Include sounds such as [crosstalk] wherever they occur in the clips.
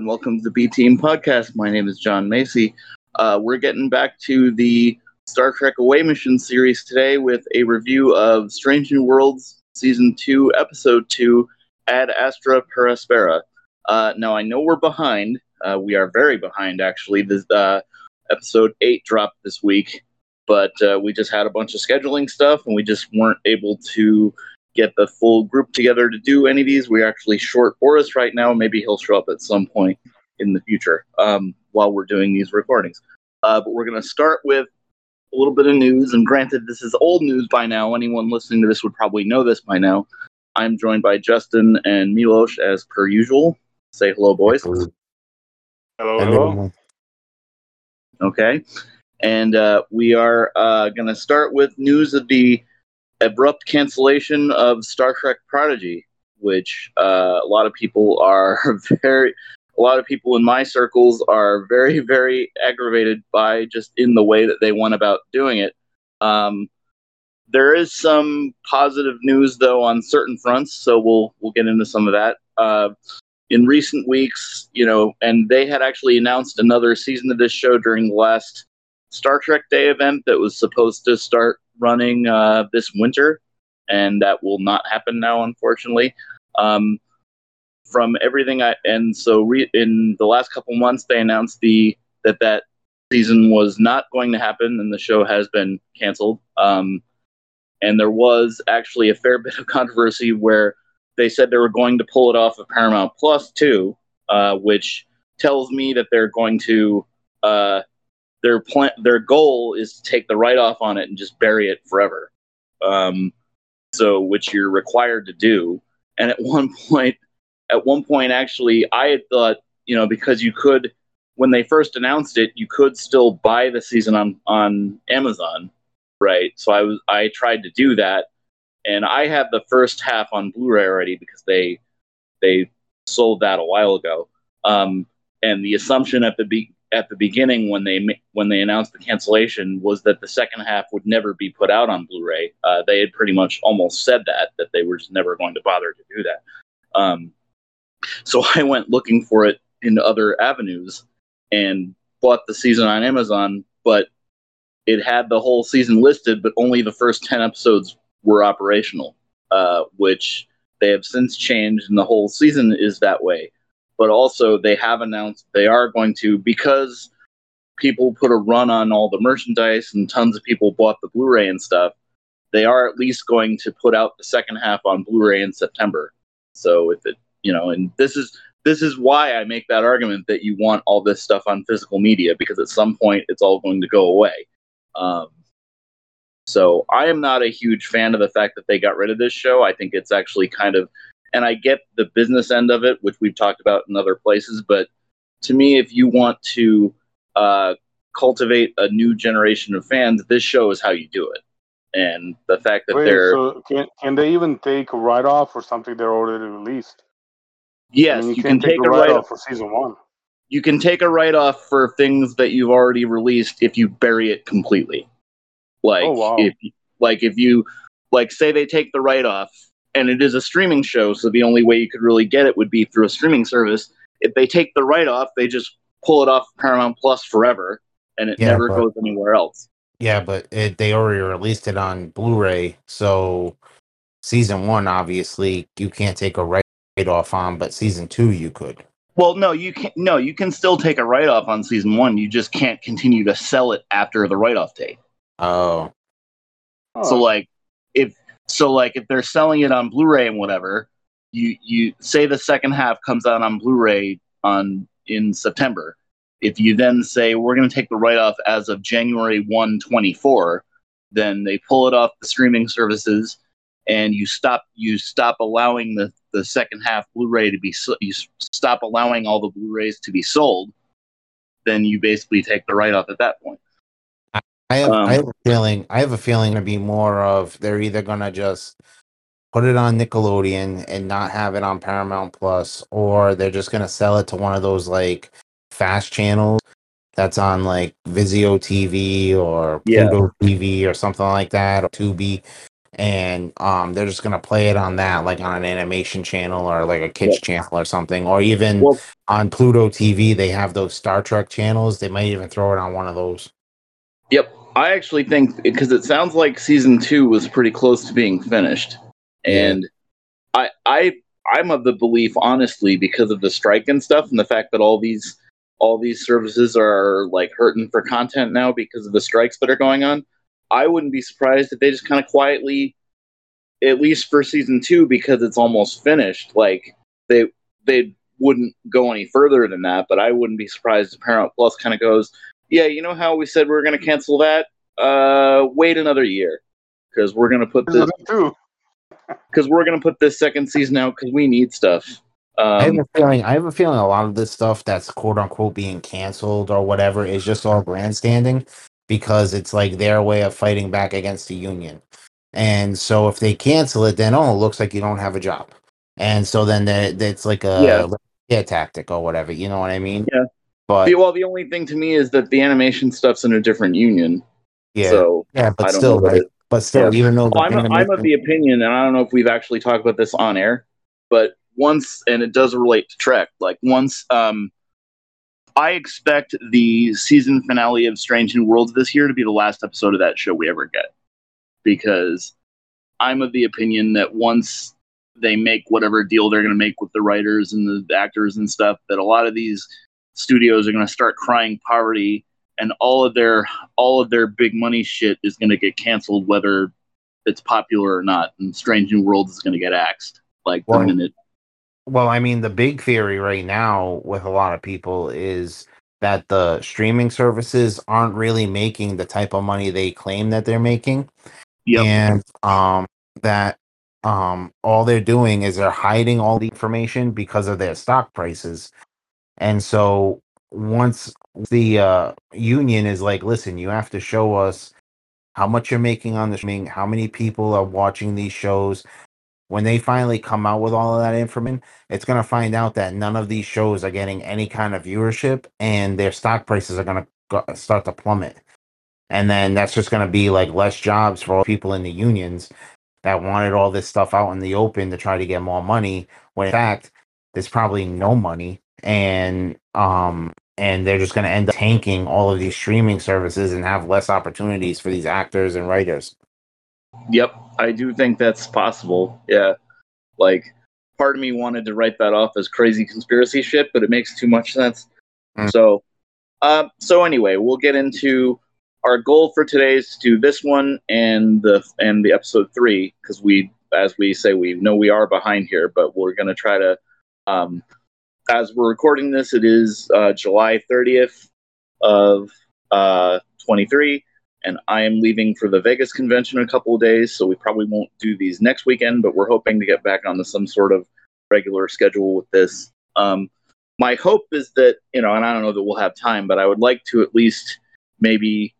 and welcome to the B Team Podcast. My name is John Macy. Uh, we're getting back to the Star Trek Away Mission series today with a review of Strange New Worlds Season 2, Episode 2, Ad Astra Per Aspera. Uh, now, I know we're behind. Uh, we are very behind, actually. This, uh, episode 8 dropped this week, but uh, we just had a bunch of scheduling stuff and we just weren't able to get the full group together to do any of these. We're actually short Boris right now. Maybe he'll show up at some point in the future um, while we're doing these recordings. Uh, but we're going to start with a little bit of news. And granted, this is old news by now. Anyone listening to this would probably know this by now. I'm joined by Justin and Milos as per usual. Say hello, boys. Hello, hello. Okay. And uh, we are uh, going to start with news of the abrupt cancellation of Star Trek Prodigy, which uh, a lot of people are [laughs] very, a lot of people in my circles are very, very aggravated by just in the way that they went about doing it. Um, there is some positive news though on certain fronts, so we'll we'll get into some of that. Uh, in recent weeks, you know, and they had actually announced another season of this show during the last Star Trek Day event that was supposed to start running uh, this winter, and that will not happen now, unfortunately. Um, from everything I and so re, in the last couple months, they announced the that that season was not going to happen, and the show has been canceled. Um, and there was actually a fair [laughs] bit of controversy where they said they were going to pull it off of Paramount Plus too, uh, which tells me that they're going to uh, their plan their goal is to take the write off on it and just bury it forever. Um, so which you're required to do. And at [laughs] one point, at one point, actually, I had thought you know because you could when they first announced it, you could still buy the season on on Amazon, right? So I was I tried to do that, and I had the first half on Blu-ray already because they they sold that a while ago. Um, and the assumption at the be- at the beginning when they when they announced the cancellation was that the second half would never be put out on Blu-ray. Uh, they had pretty much almost said that that they were just never going to bother to do that. Um, so [laughs] I went looking for it in other avenues and bought the season on Amazon, but it had the whole season listed, but only the first ten episodes were operational, uh, which they have since changed, and the whole season is that way but also they have announced they are going to because people put a run on all the merchandise and tons of people bought the Blu-ray and stuff. They are at least going to put out the second half on Blu-ray in September. So if it, you know, and this is this is why I make that argument that you want all this stuff on physical media because at some point it's all going to go away. Um, so I am not a huge fan of the fact that they got rid of this show. I think it's actually kind of and I get the business end of it, which we've talked about in other places. But to me, if you want to uh, cultivate a new generation of fans, this show is how you do it. And the fact that Wait, they're so can can they even take a write off for something they're already released? yes, I mean, you, you, can can't take a write off for season one. You can take a write off for things that you've already released if you bury it completely. Like Oh, wow. if like if you like say they take the write off and it is a streaming show, so the only way you could really get it would be through a streaming service. If they take the write off, they just pull it off Paramount Plus forever, and it Yeah, never but- goes anywhere else. Yeah, but it, they already released it on Blu-ray, so season one obviously you can't take a write off on, but season two you could. Well, no, you can no, you can still take a write off on season one. You just can't continue to sell it after the write off date. Oh, Oh, So like if so like if they're selling it on Blu-ray and whatever, you you say the second half comes out on Blu-ray on in September. If you then say we're going to take the write-off as of January 1, 24, then they pull it off the streaming services and you stop you stop allowing the the second half Blu-ray to be you stop allowing all the Blu-rays to be sold, then you basically take the write-off at that point. I have Um, I have a feeling I have a feeling to be more of they're either gonna just put it on Nickelodeon and not have it on Paramount Plus, or they're just gonna sell it to one of those like fast channels that's on like Vizio TV or Yeah. Pluto TV or something like that, or Tubi, and um, they're just gonna play it on that, like on an animation channel or like a kids channel or something, or even Well- on Pluto TV. They have those Star Trek channels. They might even throw it on one of those. Yep. I actually think because it sounds like season two was pretty close to being finished, and I I I'm of the belief, honestly, because of the strike and stuff, and the fact that all these all these services are like hurting for content now because of the strikes that are going on. I wouldn't be surprised if they just kind of quietly, at least for season two, because it's almost finished. Like they they wouldn't go any further than that, but I wouldn't be surprised if Paramount Plus kind of goes, yeah, you know how we said we are going to cancel that? Uh, wait another year because we're going to put this because [laughs] we're going to put this second season out because we need stuff. I have Um, a feeling. I have a feeling a lot of this stuff that's quote unquote being canceled or whatever is just all grandstanding because it's like their way of fighting back against the union. And so if they cancel it, then oh, it looks like you don't have a job. And so then it's like a Yeah. yeah tactic or whatever. You know what I mean? Yeah. But the- well, the only thing to me is that the animation stuff's in a different union. yeah, So yeah, but still, know like, it- but still, yeah. even though the I'm, I'm of the opinion, and I don't know if we've actually talked about this on air, but once, and it does relate to Trek, like once, um, I expect the season finale of Strange New Worlds this year to be the last episode of that show we ever get. Because I'm of the opinion that once they make whatever deal they're going to make with the writers and the actors and stuff, that a lot of these studios are going to start crying poverty and all of their all of their big money shit is going to get canceled whether it's popular or not and strange new worlds is going to get axed like Well, minute. Well, I mean, the big theory right now with a lot of people is that the streaming services aren't really making the type of money they claim that they're making, yep. And um, that um, all they're doing is they're hiding all the information because of their stock prices, and so once the uh, union is like, listen, you have to show us how much you're making on the streaming, how many people are watching these shows. When they finally come out with all of that information, it's going to find out that none of these shows are getting any kind of viewership and their stock prices are going to start to plummet. And then that's just going to be like less jobs for all people in the unions that wanted all this stuff out in the open to try to get more money. When in fact, there's probably no money and um and they're just going to end up tanking all of these streaming services and have less opportunities for these actors and writers. yep i do think that's possible yeah like part of me wanted to write that off as crazy conspiracy shit but it makes too much sense Mm. so uh, so anyway we'll get into our goal for today is to do this one and the and the episode three because we as we say we know we are behind here but we're going to try to um, as we're recording this it is uh, july 30th of uh, 23 and i am leaving for the vegas convention in a couple of days so we probably won't do these next weekend but we're hoping to get back onto some sort of regular schedule with this um, my hope is that you know and i don't know that we'll have time but i would like to at least maybe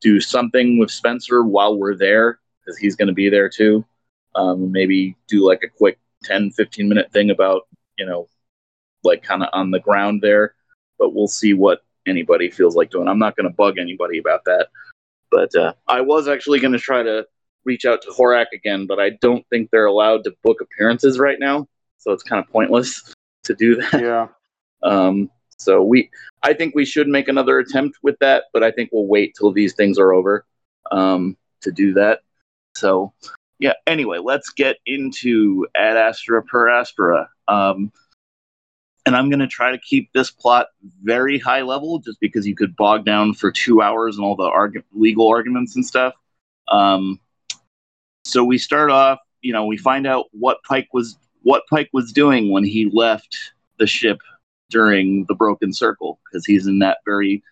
do something with Spencer while we're there because he's going to be there too. Um, maybe do like a quick 10, 15 minute thing about, you know, like kind of on the ground there. But we'll see what anybody feels like doing. I'm not going to bug anybody about that. But uh, I was actually going to try to reach out to Horak again, but I don't think they're allowed to book appearances right now. So it's kind of pointless to do that. Yeah. Um, so we, I think we should make another attempt with that, but I think we'll wait till these things are over um, to do that. So yeah. Anyway, let's get into Ad Astra per Astra. Um, and I'm going to try to keep this plot very high level, just because you could bog down for two hours and all the argu- legal arguments and stuff. Um, so we start off. You know, we find out what Pike was what Pike was doing when he left the ship during the broken circle because he's in that very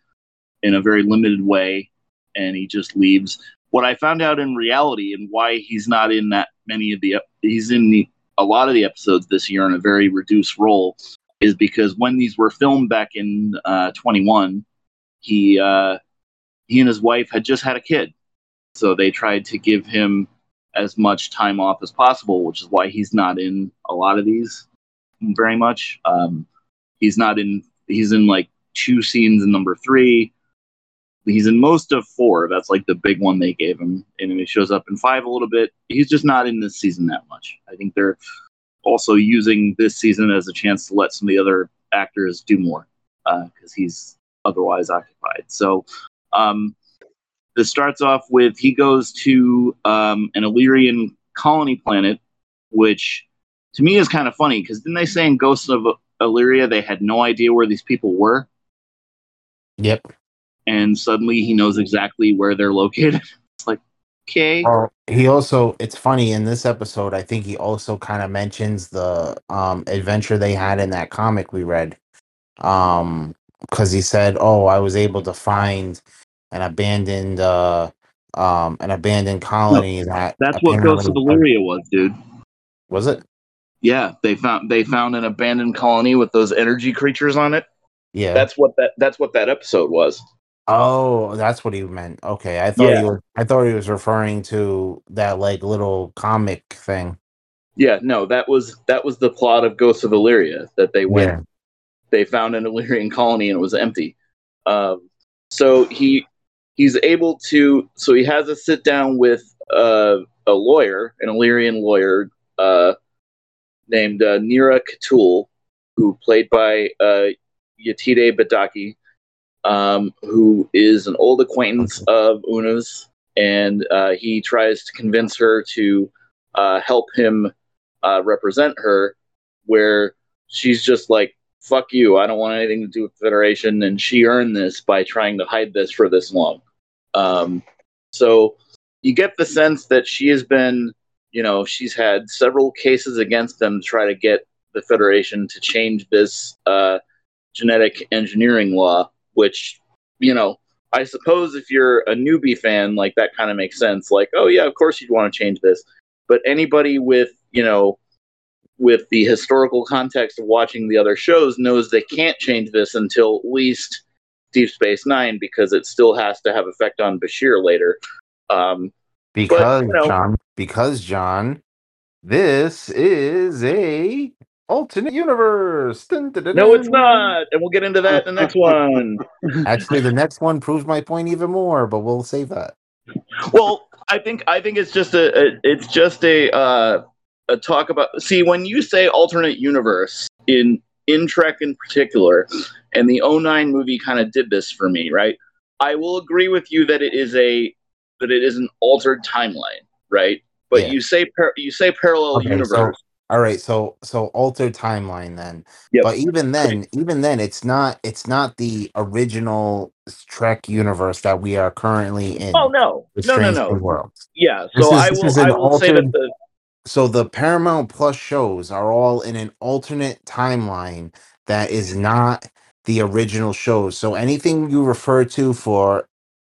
in a very limited way and he just leaves what i found out in reality and why he's not in that many of the he's in the, a lot of the episodes this year in a very reduced role is because when these were filmed back in uh, 21 he uh, he and his wife had just had a kid so they tried to give him as much time off as possible which is why he's not in a lot of these very much um, he's not in he's in like two scenes in number three he's in most of four. That's like the big one they gave him, and he shows up in five a little bit. He's just not in this season that much. I think they're also using this season as a chance to let some of the other actors do more because he's otherwise occupied. So um, this starts off with he goes to um, an Illyrian colony planet, which to me is kind of funny because didn't they say in Ghosts of Illyria they had no idea where these people were? Yep. And suddenly he knows exactly where they're located. [laughs] okay. Well, he also it's funny in this episode, I think he also kind of mentions the um adventure they had in that comic we read. Um because he said, "Oh, I was able to find an abandoned uh um an abandoned colony that That's what Ghost of Illyria was, dude. was it? Yeah, they found they found an abandoned colony with those energy creatures on it. Yeah. That's what that that's what that episode was. Oh, that's what he meant. Okay. I thought Yeah. he was I thought he was referring to that like little comic thing. Yeah, no, that was that was the plot of Ghosts of Illyria that they went Yeah. they found an Illyrian colony and it was empty. Um, so he he's able to so he has a sit down with uh, a lawyer, an Illyrian lawyer uh, named uh, Neera Ketoul, who played by uh, Yetide Badaki, um, who is an old acquaintance of Una's, and uh, he tries to convince her to uh, help him uh, represent her, where she's just like, fuck you, I don't want anything to do with Federation, and she earned this by trying to hide this for this long. Um, so you get the sense that she has been, you know, she's had several cases against them to try to get the Federation to change this uh, genetic engineering law, which, you know, I suppose if you're a newbie fan, like that kind of makes sense. Like, oh yeah, of course you'd want to change this. But anybody with, you know, with the historical context of watching the other shows knows they can't change this until at least Deep Space Nine because it still has to have effect on Bashir later. Um, Because you know- John, because John, this is a alternate universe. Dun, dun, dun, no, it's dun. not, and we'll get into that in the next one. [laughs] Actually, the next one proves my point even more, but we'll save that. well, I think I think it's just a, a it's just a uh, a talk about. See, when you say alternate universe in in Trek in particular, and the 09 movie kind of did this for me, right? I will agree with you that it is a that it is an altered timeline, right? But Yeah. you say par- you say parallel Okay, so- universe. All right, so so altered timeline then. Yep. But even then, even then, it's not it's not the original Trek universe that we are currently oh, in. oh no, the no, no, Strange New no. Worlds. Yeah. This So is- I this will is an I will say that altered- the So the Paramount Plus shows are all in an alternate timeline that is not the original shows. So anything you refer to for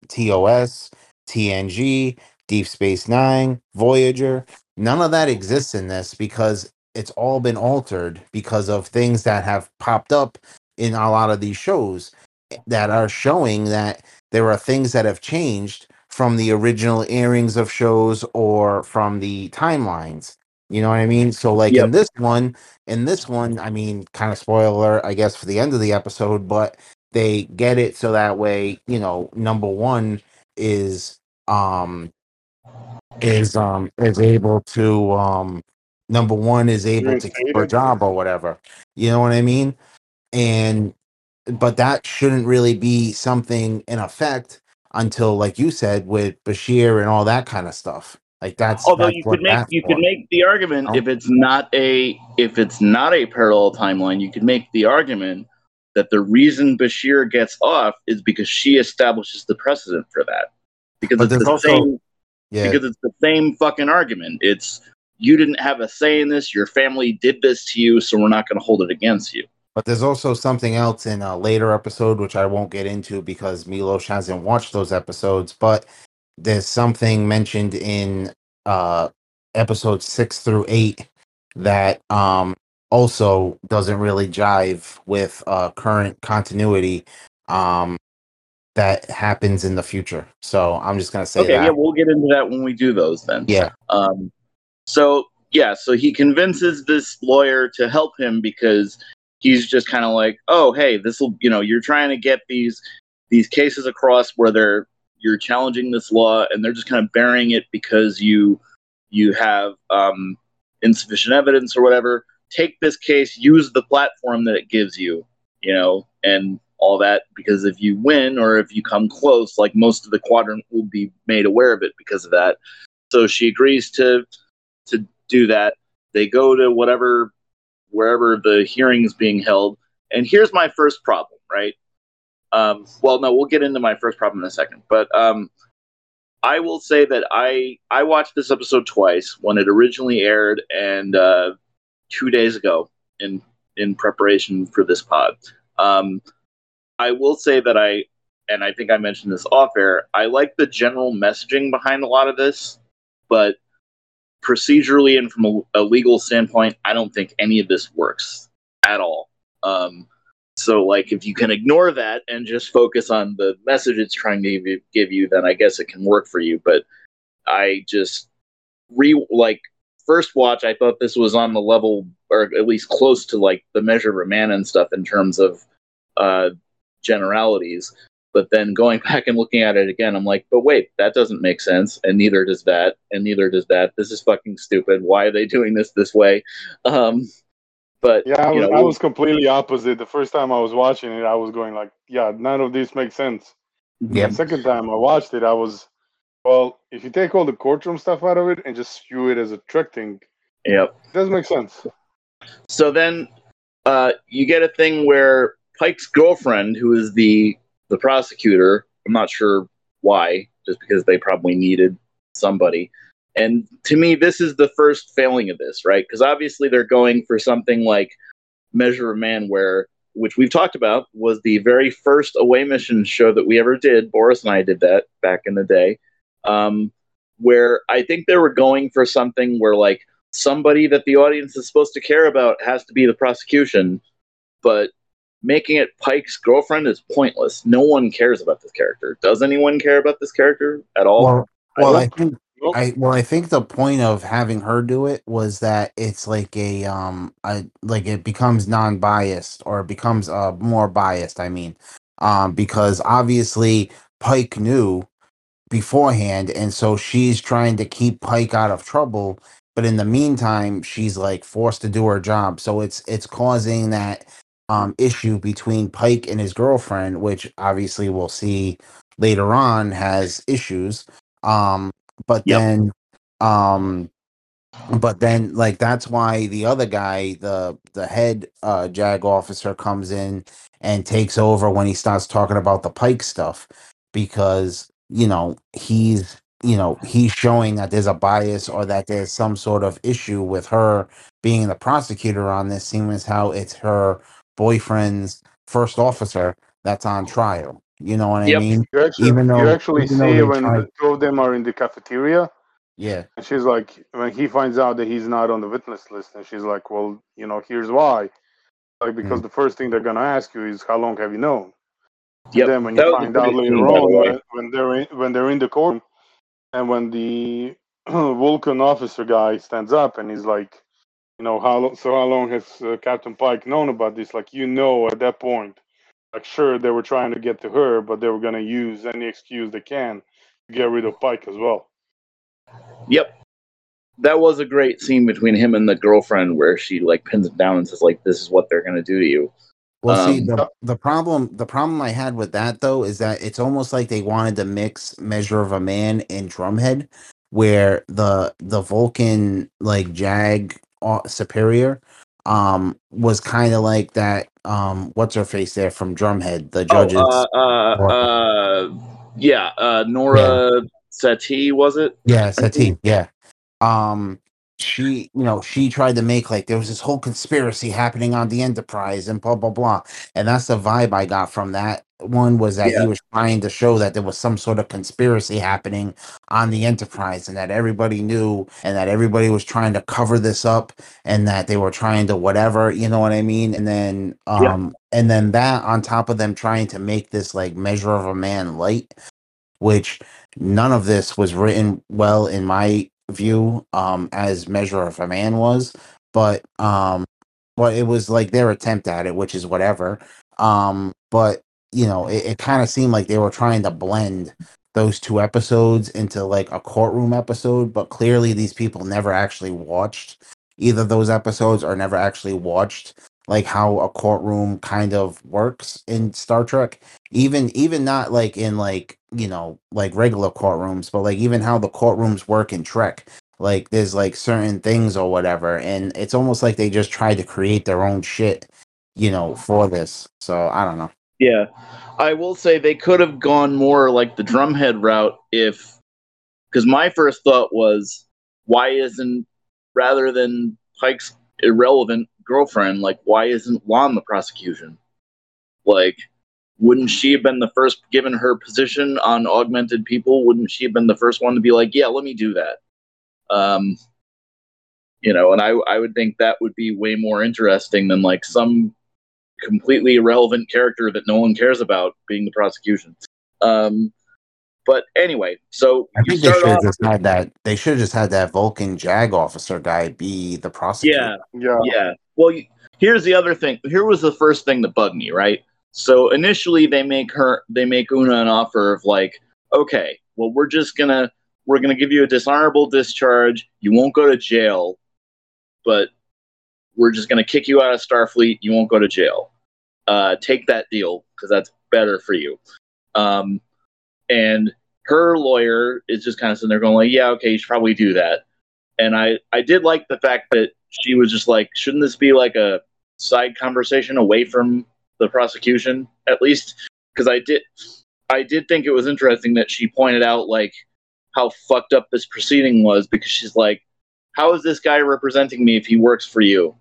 TOS, TNG, Deep Space Nine, Voyager, none of that exists in this because it's all been altered because of things that have popped up in a lot of these shows that are showing that there are things that have changed from the original airings of shows or from the timelines. You know what I mean? So like Yep. in this one, in this one, I mean, kind of spoiler, I guess, for the end of the episode, but they get it so that way, you know, number one is um is um is able to um number one is able to keep her Reinstated. job or whatever. You know what I mean? And but that shouldn't really be something in effect until like you said with Bashir and all that kind of stuff. Like that's although that's you what could make that's you for. could make the argument Oh. if it's not a if it's not a parallel timeline you could make the argument that the reason bashir gets off is because she establishes the precedent for that because But it's there's the also- same yeah. because it's the same fucking argument it's you didn't have a say in this your family did this to you so we're not going to hold it against you But there's also something else in a later episode, which I won't get into because Milos hasn't watched those episodes. But there's something mentioned in uh, episodes six through eight that um, also doesn't really jive with uh, current continuity um, that happens in the future. So I'm just gonna say okay that. yeah we'll get into that when we do those then yeah. Um, so yeah, so he convinces this lawyer to help him because he's just kind of like, oh hey, this will you know you're trying to get these these cases across where they're you're challenging this law and they're just kind of burying it because you you have um, insufficient evidence or whatever. Take this case, use the platform that it gives you, you know, and all that. Because if you win or if you come close, like most of the quadrant will be made aware of it because of that. So she agrees to to do that. They go to whatever wherever the hearing is being held. And here's my first problem, right? Um, well, no, we'll get into my first problem in a second. But um, I will say that I I watched this episode twice when it originally aired and uh, two days ago in in preparation for this pod. Um, I will say that I and I think I mentioned this off air. I like the general messaging behind a lot of this, but procedurally and from a, a legal standpoint, I don't think any of this works at all. Um, so, like, if you can ignore that and just focus on the message it's trying to give you, then I guess it can work for you. But I just re like first watch, I thought this was on the level, or at least close to like the measure of a man and stuff in terms of uh, generalities. But then going [laughs] back and looking at it again, I'm like, but wait, that doesn't make sense, and neither does that, and neither does that. This is fucking stupid. Why are they [laughs] doing this this way? Um, but Yeah, I you was, know, I was completely opposite. The first time I was watching it, I was going like, yeah, none of this makes sense. Yeah. The second time I watched it, I was, well, if you take all the courtroom stuff out of it and just spew it as a trick thing, yep. it does make sense. So then uh, you get a thing where Pike's girlfriend, who is the the prosecutor, I'm not sure why, just because they probably needed somebody. And to me, this is the first failing of this, right? Because obviously they're going for something like Measure of Man, where which we've talked about was the very first away mission show that we ever did. Boris and I did that back in the day, um, where I think they were going for something where like somebody that the audience is supposed to care about has to be the prosecution, but making it Pike's girlfriend is pointless. No one cares about this character. Does anyone care about this character at all? Well, well, I don't- think I well, I think the point of having her do it was that it's like a um, I like it becomes non-biased or it becomes uh more biased. I mean, um, because obviously Pike knew beforehand, and so she's trying to keep Pike out of trouble. But in the meantime, she's like forced to do her job, so it's it's causing that um issue between Pike and his girlfriend, which obviously we'll see later on has issues. Um, but Yep. then um but then like that's why the other guy the the head uh jag officer comes in and takes over when he starts talking about the pike stuff because you know he's you know he's showing that there's a bias or that there's some sort of issue with her being the prosecutor on this seeing as how it's her boyfriend's first officer that's on trial you know what i mean You actually, Even though- you actually even though see they when tried- the two of them are in the cafeteria, yeah and she's like, when he finds out that he's not on the witness list, and she's like, well, you know, here's why. Like, because hmm. the first thing they're gonna ask you is, how long have you known? And Yep. then when That you was find out later scene, by the on when, when they're in, when they're in the court, and when the [clears throat] Vulcan officer guy stands up and he's like, you know, how lo- so how long has uh, Captain Pike known about this? Like, you know, at that point, like, sure, they were trying to get to her, but they were gonna use any excuse they can to get rid of Pike as well. Yep. That was a great scene between him and the girlfriend where she like pins him down and says like this is what they're gonna do to you. Well, see, Um, the the problem the problem I had with that though is that it's almost like they wanted to mix Measure of a Man and Drumhead, where the the Vulcan like Jag uh, superior um was kind of like that um what's her face there from Drumhead, the judges. Oh, uh, uh, uh, yeah, uh, Norah Satie was it? Yeah, I Satie. Yeah. Um, she, you know, she tried to make like there was this whole conspiracy happening on the Enterprise and blah blah blah, and that's the vibe I got from that one was that Yeah. he was trying to show that there was some sort of conspiracy happening on the Enterprise and that everybody knew and that everybody was trying to cover this up and that they were trying to whatever, you know what I mean? And then, Yeah. um, and then that on top of them trying to make this like measure of a man light which none of this was written well in my view um as measure of a man was but um but it was like their attempt at it which is whatever um but you know, it, it kind of seemed like they were trying to blend those two episodes into like a courtroom episode, but clearly these people never actually watched either those episodes or never actually watched like how a courtroom kind of works in Star Trek. Even even not like in like, you know, like regular courtrooms, but like even how the courtrooms work in Trek. Like there's like certain things or whatever, and it's almost like they just tried to create their own shit, you know, for this. So I don't know. Yeah. I will say they could have gone more like the drumhead route if because my first thought was why isn't rather than Pike's irrelevant girlfriend, like why isn't La'an the prosecution? Like, wouldn't she have been the first given her position on augmented people? Wouldn't she have been the first one to be like, yeah, let me do that? Um, you know, and I I would think that would be way more interesting than like some completely irrelevant character that no one cares about being the prosecution. Um, but anyway, so I think they should have just had that. They should have just had that Vulcan JAG officer guy be the prosecutor. Yeah, yeah, yeah. Well, here's the other thing. Here was the first thing that bugged me, right? So initially, they make her, they make Una an offer of like, okay, well, we're just gonna, we're gonna give you a dishonorable discharge. You won't go to jail, but we're just gonna kick you out of Starfleet. You won't go to jail. Uh, take that deal because that's better for you. Um, and her lawyer is just kind of sitting there going like, yeah, okay, you should probably do that. And I, I did like the fact that she was just like, shouldn't this be like a side conversation away from the prosecution at least? Because I did, I did think it was interesting that she pointed out like how fucked up this proceeding was because she's like, how is this guy representing me if he works for you?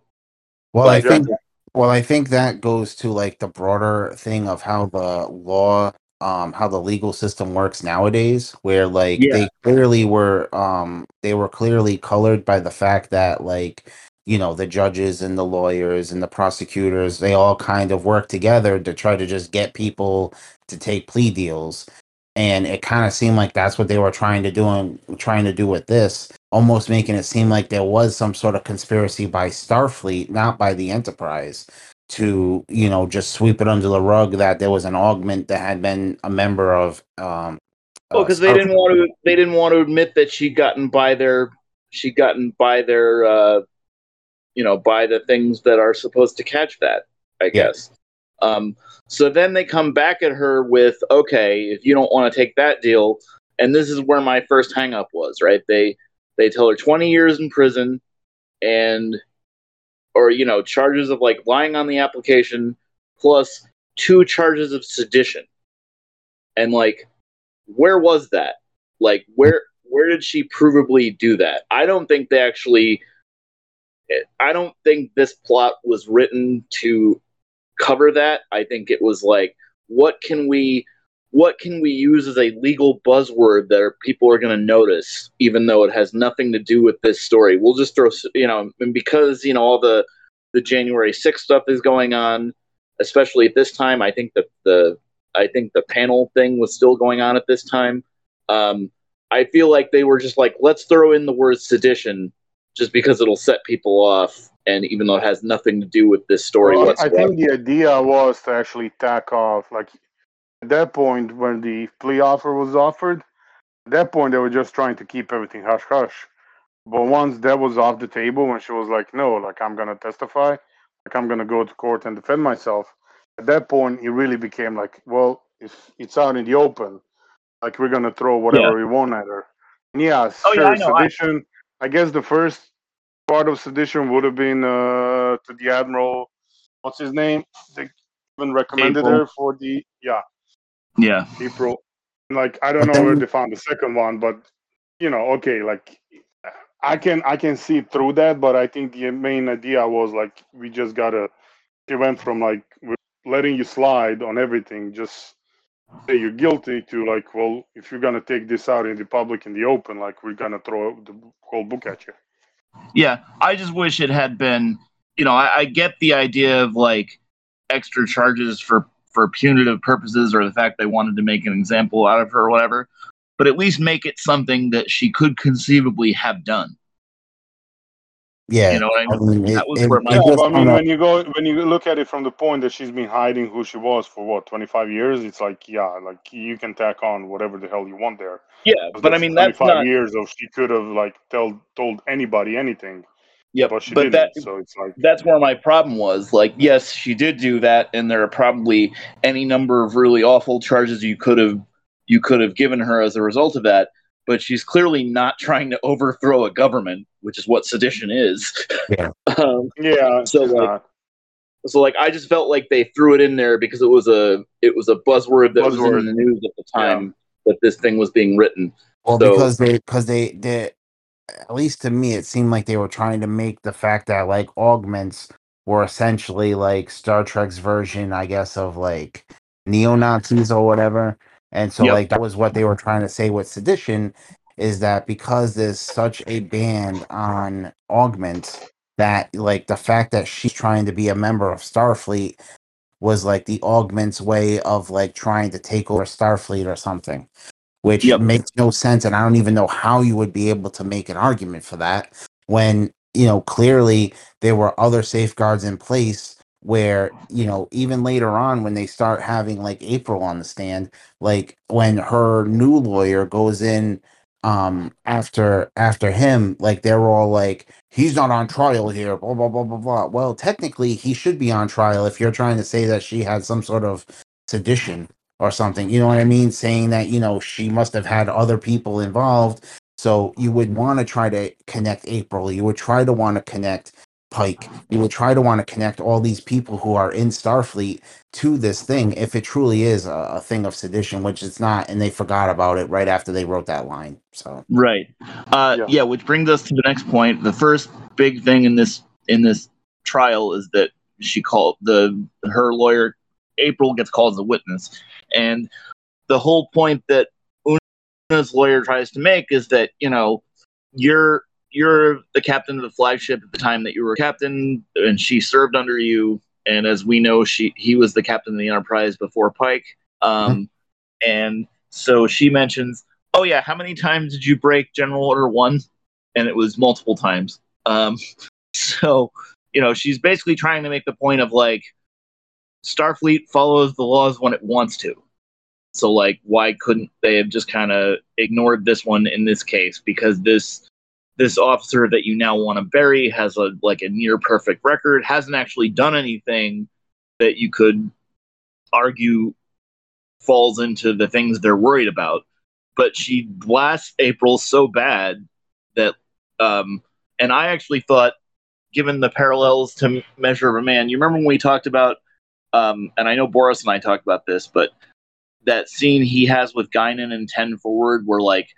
Well, I think, well, I think that goes to like the broader thing of how the law um how the legal system works nowadays where like yeah. they clearly were um they were clearly colored by the fact that like you know the judges and the lawyers and the prosecutors they all kind of work together to try to just get people to take plea deals and it kind of seemed like that's what they were trying to do and trying to do with this almost making it seem like there was some sort of conspiracy by starfleet not by the enterprise to you know just sweep it under the rug that there was an augment that had been a member of um well because uh, they didn't want to they didn't want to admit that she'd gotten by their she'd gotten by their uh you know by the things that are supposed to catch that i guess yeah. Um so then they come back at her with okay if you don't want to take that deal and this is where my first hangup was right? They they tell her 20 years in prison and or you know charges of like lying on the application plus two charges of sedition. And like where was that? Like where where did she provably do that? I don't think they actually i don't think this plot was written to cover that i think it was like what can we what can we use as a legal buzzword that people are going to notice even though it has nothing to do with this story we'll just throw you know and because you know all the the January 6th stuff is going on, especially at this time. I think that the I think the panel thing was still going on at this time. Um, I feel like they were just like, let's throw in the word sedition just because it'll set people off. And even though it has nothing to do with this story well, I think the idea was to actually tack off. Like at that point, when the plea offer was offered, at that point, they were just trying to keep everything hush hush. But once that was off the table, when she was like, "No, like I'm gonna testify, like I'm gonna go to court and defend myself," at that point, it really became like, "Well, if it's out in the open, like we're gonna throw whatever yeah. we want at her." And yeah, oh, sure, yeah, I sedition. I... I guess the first part of sedition would have been uh, to the admiral. What's his name? They even recommended April. her for the yeah, yeah, April. Like I don't know where they found the second one, but you know, okay, like I can I can see through that, but I think the main idea was like we just gotta. It went from like letting you slide on everything, just say you're guilty, to like, well, if you're gonna take this out in the public in the open, like we're gonna throw the whole book at you. Yeah, I just wish it had been. You know, I, I get the idea of like extra charges for for punitive purposes, or the fact they wanted to make an example out of her, or whatever but at least make it something that she could conceivably have done. Yeah, You know what I I mean? mean, it, That was it- where my- Yeah, I mean, when you go, when you look at it from the point that she's been hiding who she was for what, 25 years, it's like, yeah, like you can tack on whatever the hell you want there. Yeah, but I that's mean that's 25 not. years of she could have like told told anybody anything, Yeah, but she but didn't. that so it's like, that's where my problem was. Like, yes, she did do that, and there are probably any number of really awful charges you could have you could have given her as a result of that. But she's clearly not trying to overthrow a government, which is what sedition is. Yeah. [laughs] um, yeah, So, like, not. so, like, I just felt like they threw it in there because it was a it was a buzzword that was in the news at the time that this thing was being written. Well, So- because they, because they, they, at least to me, it seemed like they were trying to make the fact that like augments were essentially like Star Trek's version, I guess, of like neo Nazis or whatever. And so, Yep. like, that was what they were trying to say with sedition is that because there's such a ban on augments, that like the fact that she's trying to be a member of Starfleet was like the augments way of like trying to take over Starfleet or something which Yep. makes no sense and i don't even know how you would be able to make an argument for that when you know clearly there were other safeguards in place where you know even later on when they start having like april on the stand like when her new lawyer goes in um after after him like they're all like he's not on trial here blah blah blah blah blah well technically he should be on trial if you're trying to say that she had some sort of sedition or something. You know what I mean? Saying that, you know, she must have had other people involved. So you would want to try to connect April. You would try to want to connect Pike. You would try to want to connect all these people who are in Starfleet to this thing if it truly is a, a thing of sedition, which it's not. And they forgot about it right after they wrote that line. So, Right. Uh, Yeah. yeah. which brings us to the next point. The first big thing in this in this trial is that she called the her lawyer April gets called as a witness, and the whole point that Una's lawyer tries to make is that you know you're you're the captain of the flagship at the time that you were captain, and she served under you. And as we know, she he was the captain of the Enterprise before Pike. Um, and so she mentions oh yeah, how many times did you break General Order One? And it was multiple times. Um, [laughs] so you know, she's basically trying to make the point of like Starfleet follows the laws when it wants to. So like, why couldn't they have just kind of ignored this one in this case? Because this this officer that you now want to bury has a like a near perfect record, hasn't actually done anything that you could argue falls into the things they're worried about. But she blasts April so bad that, um, and I actually thought, given the parallels to Measure of a Man, you remember when we talked about, um, and I know Boris and I talked about this, but that scene he has with Guinan and Ten Forward, where like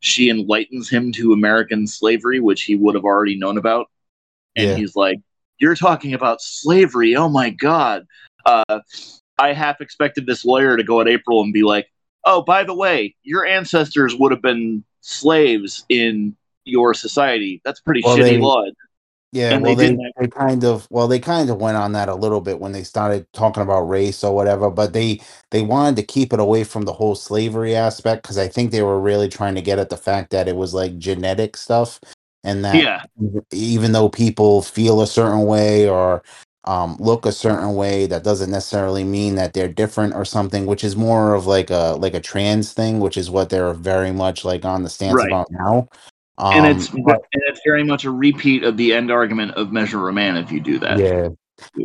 she enlightens him to American slavery, which he would have already known about, and Yeah. he's like, "You're talking about slavery? Oh my god!" Uh, I half expected this lawyer to go at April and be like oh, by the way, your ancestors would have been slaves in your society. That's pretty Well, shitty law. Yeah, And well, they they, kind of, well, they kind of went on that a little bit when they started talking about race or whatever, but they, they wanted to keep it away from the whole slavery aspect because I think they were really trying to get at the fact that it was like genetic stuff and that Yeah, even though people feel a certain way or um, look a certain way, that doesn't necessarily mean that they're different or something. Which is more of like a like a trans thing, which is what they're very much like on the stance Right. about now. Um, and it's but- and it's very much a repeat of the end argument of Measure a Man if you do that. yeah.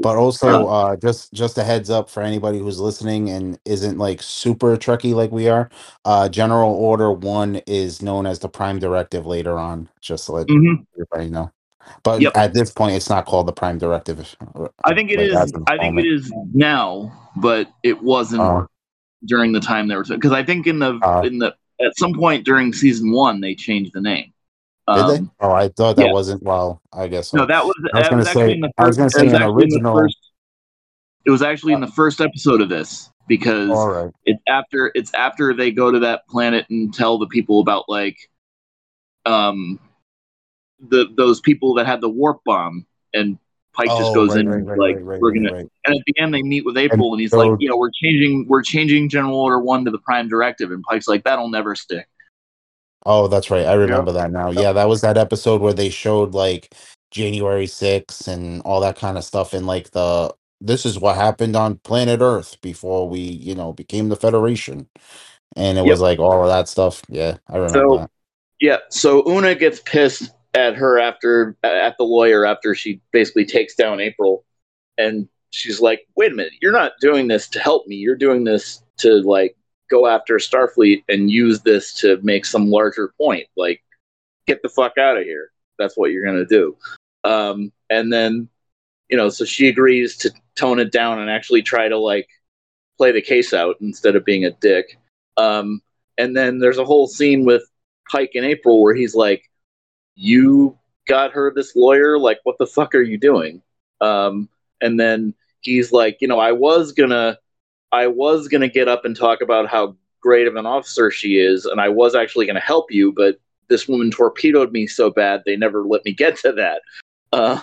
But also, uh, just just a heads up for anybody who's listening and isn't like super Trekkie like we are. Uh, General Order One is known as the Prime Directive later on. Just to let Mhm. everybody know. But Yep. at this point, it's not called the Prime Directive. I think it Like, is. as of the I think it is now, but it wasn't Oh. during the time they were because I think in the Uh. in the at some point during season one they changed the name. Did Um, they? Oh, I thought that yeah. wasn't. Well, I guess. So. No, that was. I was that gonna was actually say- in the I was first. gonna say an in the original- first- It was actually in the first episode of this because All right. it's after it's after they go to that planet and tell the people about like um the those people that had the warp bomb and Pike just Oh, goes right, in right, and right, like right, right, we're gonna right. and at the end they meet with April and, he's so- like, you know, we're changing we're changing General Order One to the Prime Directive and Pike's like, that'll never stick. Oh, that's right. I remember that now. Yeah, that was that episode where they showed like January 6th and all that kind of stuff and like the this is what happened on planet Earth before we, you know, became the Federation. And it Yep. was like all of that stuff. Yeah, I remember So- that. Yeah, so Una gets pissed at her after at the lawyer after she basically takes down April, and she's like, "Wait a minute, you're not doing this to help me. You're doing this to like go after Starfleet and use this to make some larger point. Like, get the fuck out of here. That's what you're gonna do." Um, and then, you know, so she agrees to tone it down and actually try to like play the case out instead of being a dick. Um, and then there's a whole scene with Pike in April where he's like, "You got her this lawyer? Like, what the fuck are you doing?" Um, and then he's like, "You know, I was gonna, I was gonna get up and talk about how great of an officer she is, and I was actually gonna help you, but this woman torpedoed me so bad they never let me [laughs] get to that." Uh,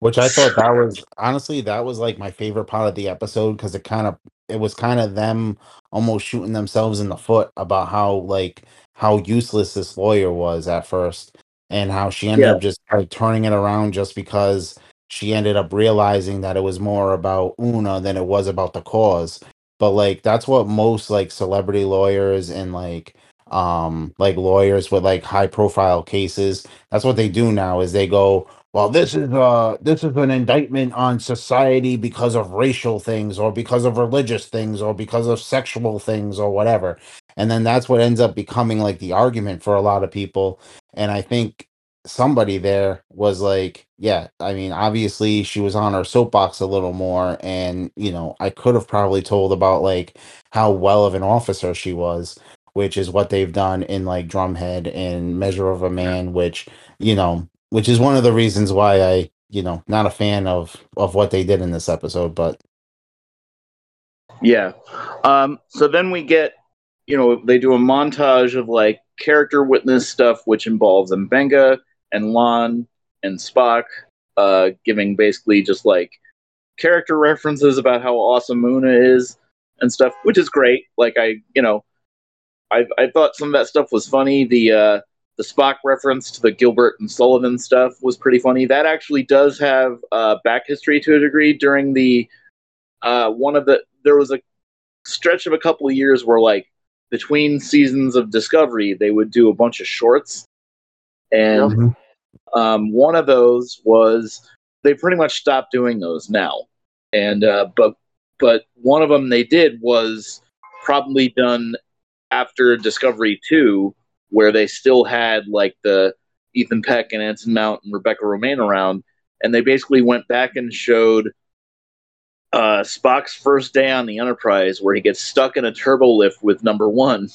Which I thought that [laughs] was honestly that was like my favorite part of the episode because it kind of it was kind of them almost shooting themselves in the foot about how like how useless this lawyer was at first and how she ended Yeah. up just of turning it around just because she ended up realizing that it was more about Una than it was about the cause. But like that's what most like celebrity lawyers and like um like lawyers with like high profile cases that's what they do now is they go well this is uh this is an indictment on society because of racial things or because of religious things or because of sexual things or whatever. And then that's what ends up becoming like the argument for a lot of people. And i think somebody there was like yeah i mean obviously she was on her soapbox a little more and you know i could have probably told about like how well of an officer she was which is what they've done in like drumhead and measure of a man which you know which is one of the reasons why I, you know, not a fan of of what they did in this episode. But Yeah. Um, so then we get, you know, they do a montage of like character witness stuff, which involves M'Benga and La'an and Spock, uh, giving basically just like character references about how awesome Una is and stuff, which is great. Like I, you know, I I thought some of that stuff was funny. The uh, the Spock reference to the Gilbert and Sullivan stuff was pretty funny. That actually does have uh, back history to a degree. During the uh, one of the there was a stretch of a couple of years where like between seasons of Discovery they would do a bunch of shorts, and um, one of those was they pretty much stopped doing those now, and uh, but but one of them they did was probably done after Discovery two, where they still had like the Ethan Peck and Anson Mount and Rebecca Romijn around, and they basically went back and showed uh, Spock's first day on the Enterprise, where he gets stuck in a turbo lift with Number One,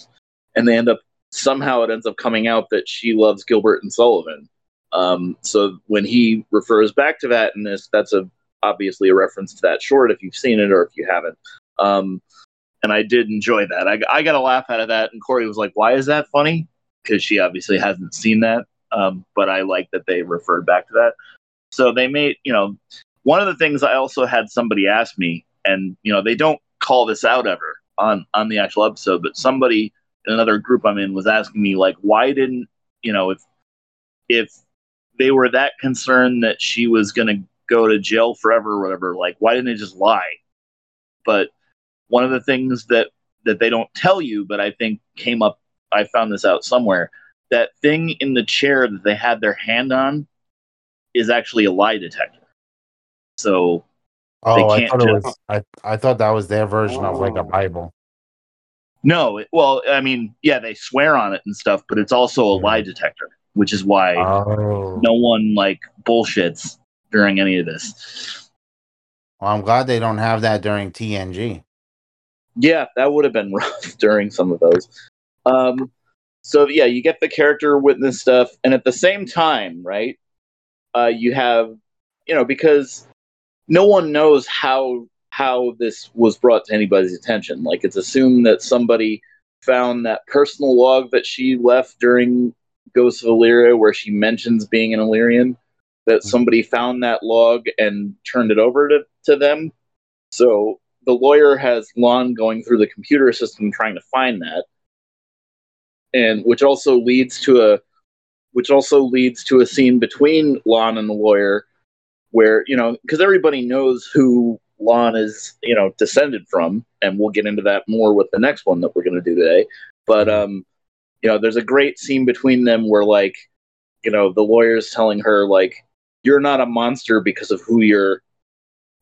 and they end up somehow it ends up coming out that she loves Gilbert and Sullivan. Um, so when he refers back to that in this, that's a obviously a reference to that short if you've seen it or if you haven't. Um, and I did enjoy that. I, I got a laugh out of that, and Corey was like, "Why is that funny?" Because she obviously hasn't seen that. Um, but I like that they referred back to that. So they made, you know, one of the things I also had somebody ask me, and you know, they don't call this out ever on on the actual episode, but somebody in another group I'm in was asking me like, why didn't you know if if they were that concerned that she was going to go to jail forever or whatever, like why didn't they just lie? But one of the things that that they don't tell you, but I think came up, I found this out somewhere. That thing in the chair that they had their hand on is actually a lie detector. So oh, I can't thought it just- was I I thought that was their version of like a Oh. Bible. no, it, well, I mean, yeah, they swear on it and stuff, but it's also a Yeah. lie detector, which is why Oh, no one like bullshits during any of this. well, I'm glad they don't have that during TNG. Yeah, that would have been [laughs] rough during some of those. Um, so yeah, you get the character witness stuff, and at the same time, right? Uh, you have, you know, because no one knows how how this was brought to anybody's attention. Like it's assumed that somebody found that personal log that she left during Ghosts of Illyria, where she mentions being an Illyrian. That somebody found that log and turned it over to, to them. So the lawyer has La'an going through the computer system trying to find that, and which also leads to a which also leads to a scene between La'an and the lawyer, where you know, because everybody knows who La'an is, you know, descended from, and we'll get into that more with the next one that we're going to do today. But um, you know, there's a great scene between them where like, you know, the lawyer's telling her like, you're not a monster because of who you're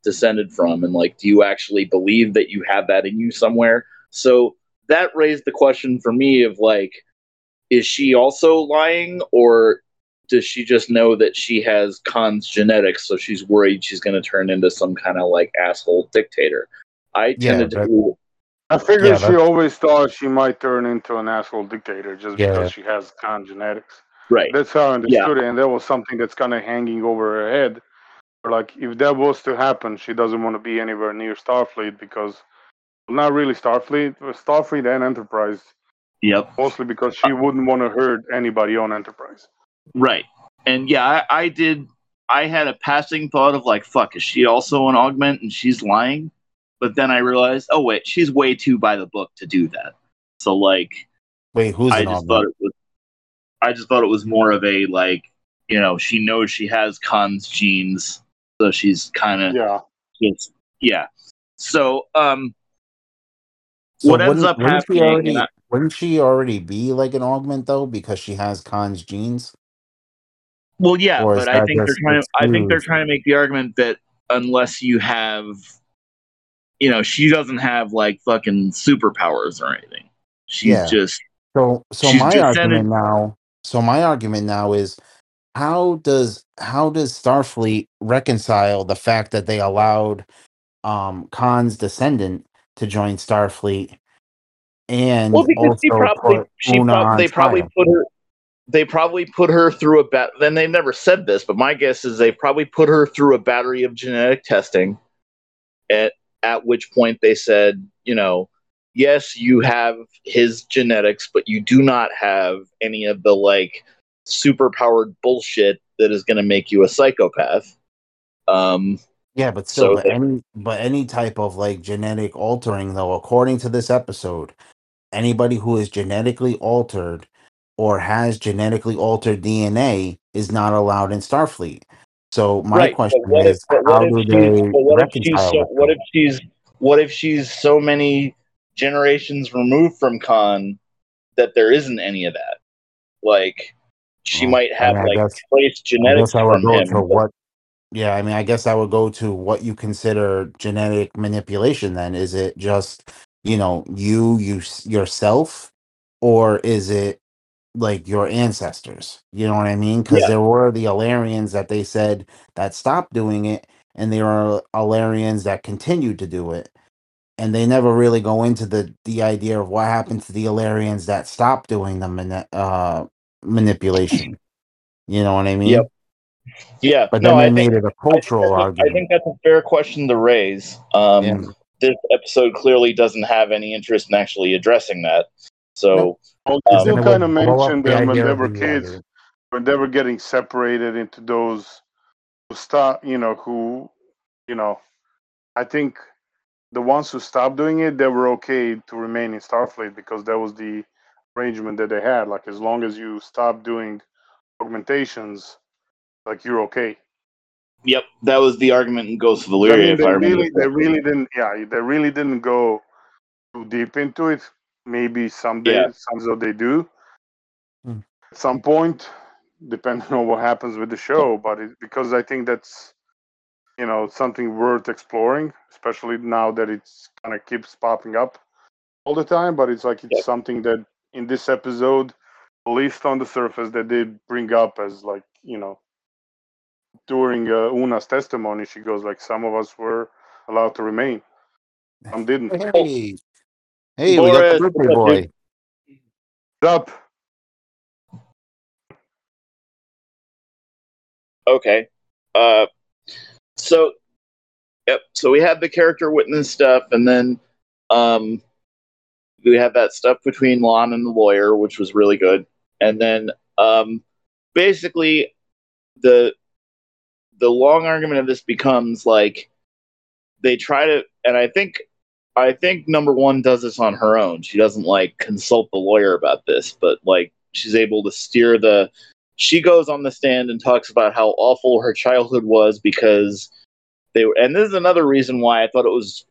descended from, and like, do you actually believe that you have that in you somewhere? So that raised the question for me of like, is she also lying or does she just know that she has Khan's genetics, so she's worried she's going to turn into some kind of like asshole dictator? I Yeah, tended to but- believe, I figured Yeah, she that's- always thought she might turn into an asshole dictator just Yeah. because she has Khan genetics. right. That's how I understood it, and that was something that's kind of hanging over her head. Like, if that was to happen, she doesn't want to be anywhere near Starfleet because, well, not really Starfleet, but Starfleet and Enterprise, Yep. mostly because she wouldn't want to hurt anybody on Enterprise. Right. And yeah, I, I did. I had a passing thought of like, fuck, is she also an augment and she's lying? But then I realized, oh wait, she's way too by the book to do that. So like, Wait, who's I just thought it was. I just thought it was more of a like, you know, she knows she has Khan's genes, so she's kind of Yeah. just yeah. So um, So what ends up wouldn't she happening? already, and I- wouldn't she already be like an augment though because she has Khan's genes? Well, yeah, Or is but I that think they're just trying. To, I think they're excused? trying to make the argument that unless you have, you know, she doesn't have like fucking superpowers or anything. She's Yeah. just So so my descended- argument now so my argument now is how does how does Starfleet reconcile the fact that they allowed um Khan's descendant to join Starfleet and well because she probably she prob- they probably trial? put her they probably put her through a bat. Then they never said this, but my guess is they probably put her through a battery of genetic testing. At at which point they said, you know, yes, you have his genetics, but you do not have any of the like superpowered bullshit that is going to make you a psychopath. Um, Yeah, but still, So but they- any but any type of like genetic altering, though, according to this episode, anybody who is genetically altered or has genetically altered DNA is not allowed in Starfleet. So my right, but question what if- is, but what how if do she's- they what if she's so, what if she's what if she's so many generations removed from Khan that there isn't any of that? Like she Well, might I have mean, like I genetics guess I would from go him. to what. Yeah, I mean, I guess I would go to what you consider genetic manipulation. Then is it just you know you you yourself, or is it like your ancestors? You know what I mean? Because Yeah. there were the Illyrians that they said that stopped doing it, and there are Illyrians that continued to do it, and they never really go into the the idea of what happened to the Illyrians that stopped doing the mani- uh, manipulation. You know what I mean? Yep. Yeah, But no, then they I made think, it a cultural argument. I think that's a fair question to raise. Um, Yeah. This episode clearly doesn't have any interest in actually addressing that. So Nope. Well, they Um, do kind of would blow up mention them when they of were the, uh, kids, when they were getting separated into those who stop, you know, who, you know, I think the ones who stopped doing it, they were okay to remain in Starfleet because that was the arrangement that they had. Like as long as you stop doing augmentations, like you're okay. Yep, that was the argument in Ghost of I Illyria, mean, if they I really, they really didn't. Yeah, they really didn't go too deep into it. Maybe someday, Yeah. someday they do. Hmm. At some point, depending on what happens with the show, but it, because I think that's you know something worth exploring, especially now that it's kind of keeps popping up all the time. But it's like it's Yeah. something that in this episode, at least on the surface, that they bring up as like you know during uh, Una's testimony, she goes like, "Some of us were allowed to remain, some [laughs] didn't." Hey, hey, we got the birthday boy. dude? Up. Okay. Uh, so, yep. So we have the character witness stuff, and then um, we have that stuff between La'an and the lawyer, which was really good. And then um, basically, the the long argument of this becomes like they try to, and I think I think number one does this on her own. She doesn't like consult the lawyer about this, but like she's able to steer the she goes on the stand and talks about how awful her childhood was because they were, and this is another reason why I thought it was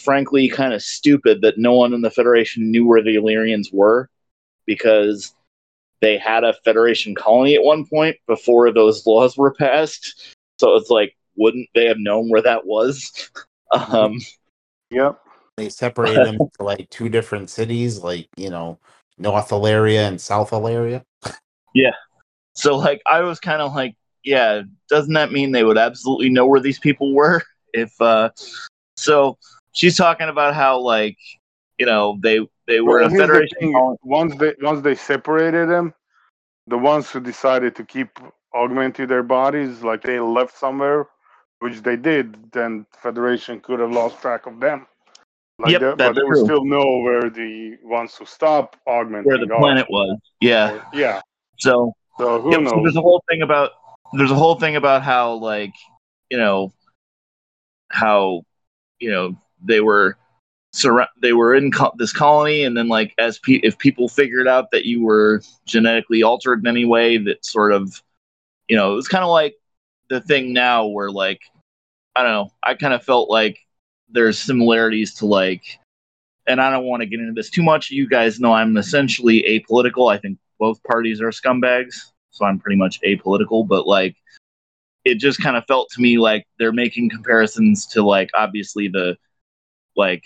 frankly kind of stupid that no one in the Federation knew where the Illyrians were because they had a Federation colony at one point before those laws were passed. So it's like, wouldn't they have known where that was? [laughs] um, Yep. They separated them [laughs] to like two different cities, like you know, North Illyria and South Yeah. so like I was kind of like, yeah, doesn't that mean they would absolutely know where these people were? [laughs] If uh, so, she's talking about how like you know they they were Well, a here's the Federation thing, colony. Once they once they separated them, the ones who decided to keep augmenting their bodies, like they left somewhere, which they did, then Federation could have lost track of them. Like Yep, that, but they still know where the ones who stop augmenting where the are. planet was. Yeah. Yeah. So So who Yep, knows? so there's a whole thing about there's a whole thing about how like you know how you know they were surra- they were in co- this colony and then like as pe- if people figured out that you were genetically altered in any way that sort of you know it was kind of like the thing now where like I don't know I kind of felt like there's similarities to like and I don't want to get into this too much. You guys know I'm essentially apolitical. I think both parties are scumbags so I'm pretty much apolitical but like it just kind of felt to me like they're making comparisons to like obviously the like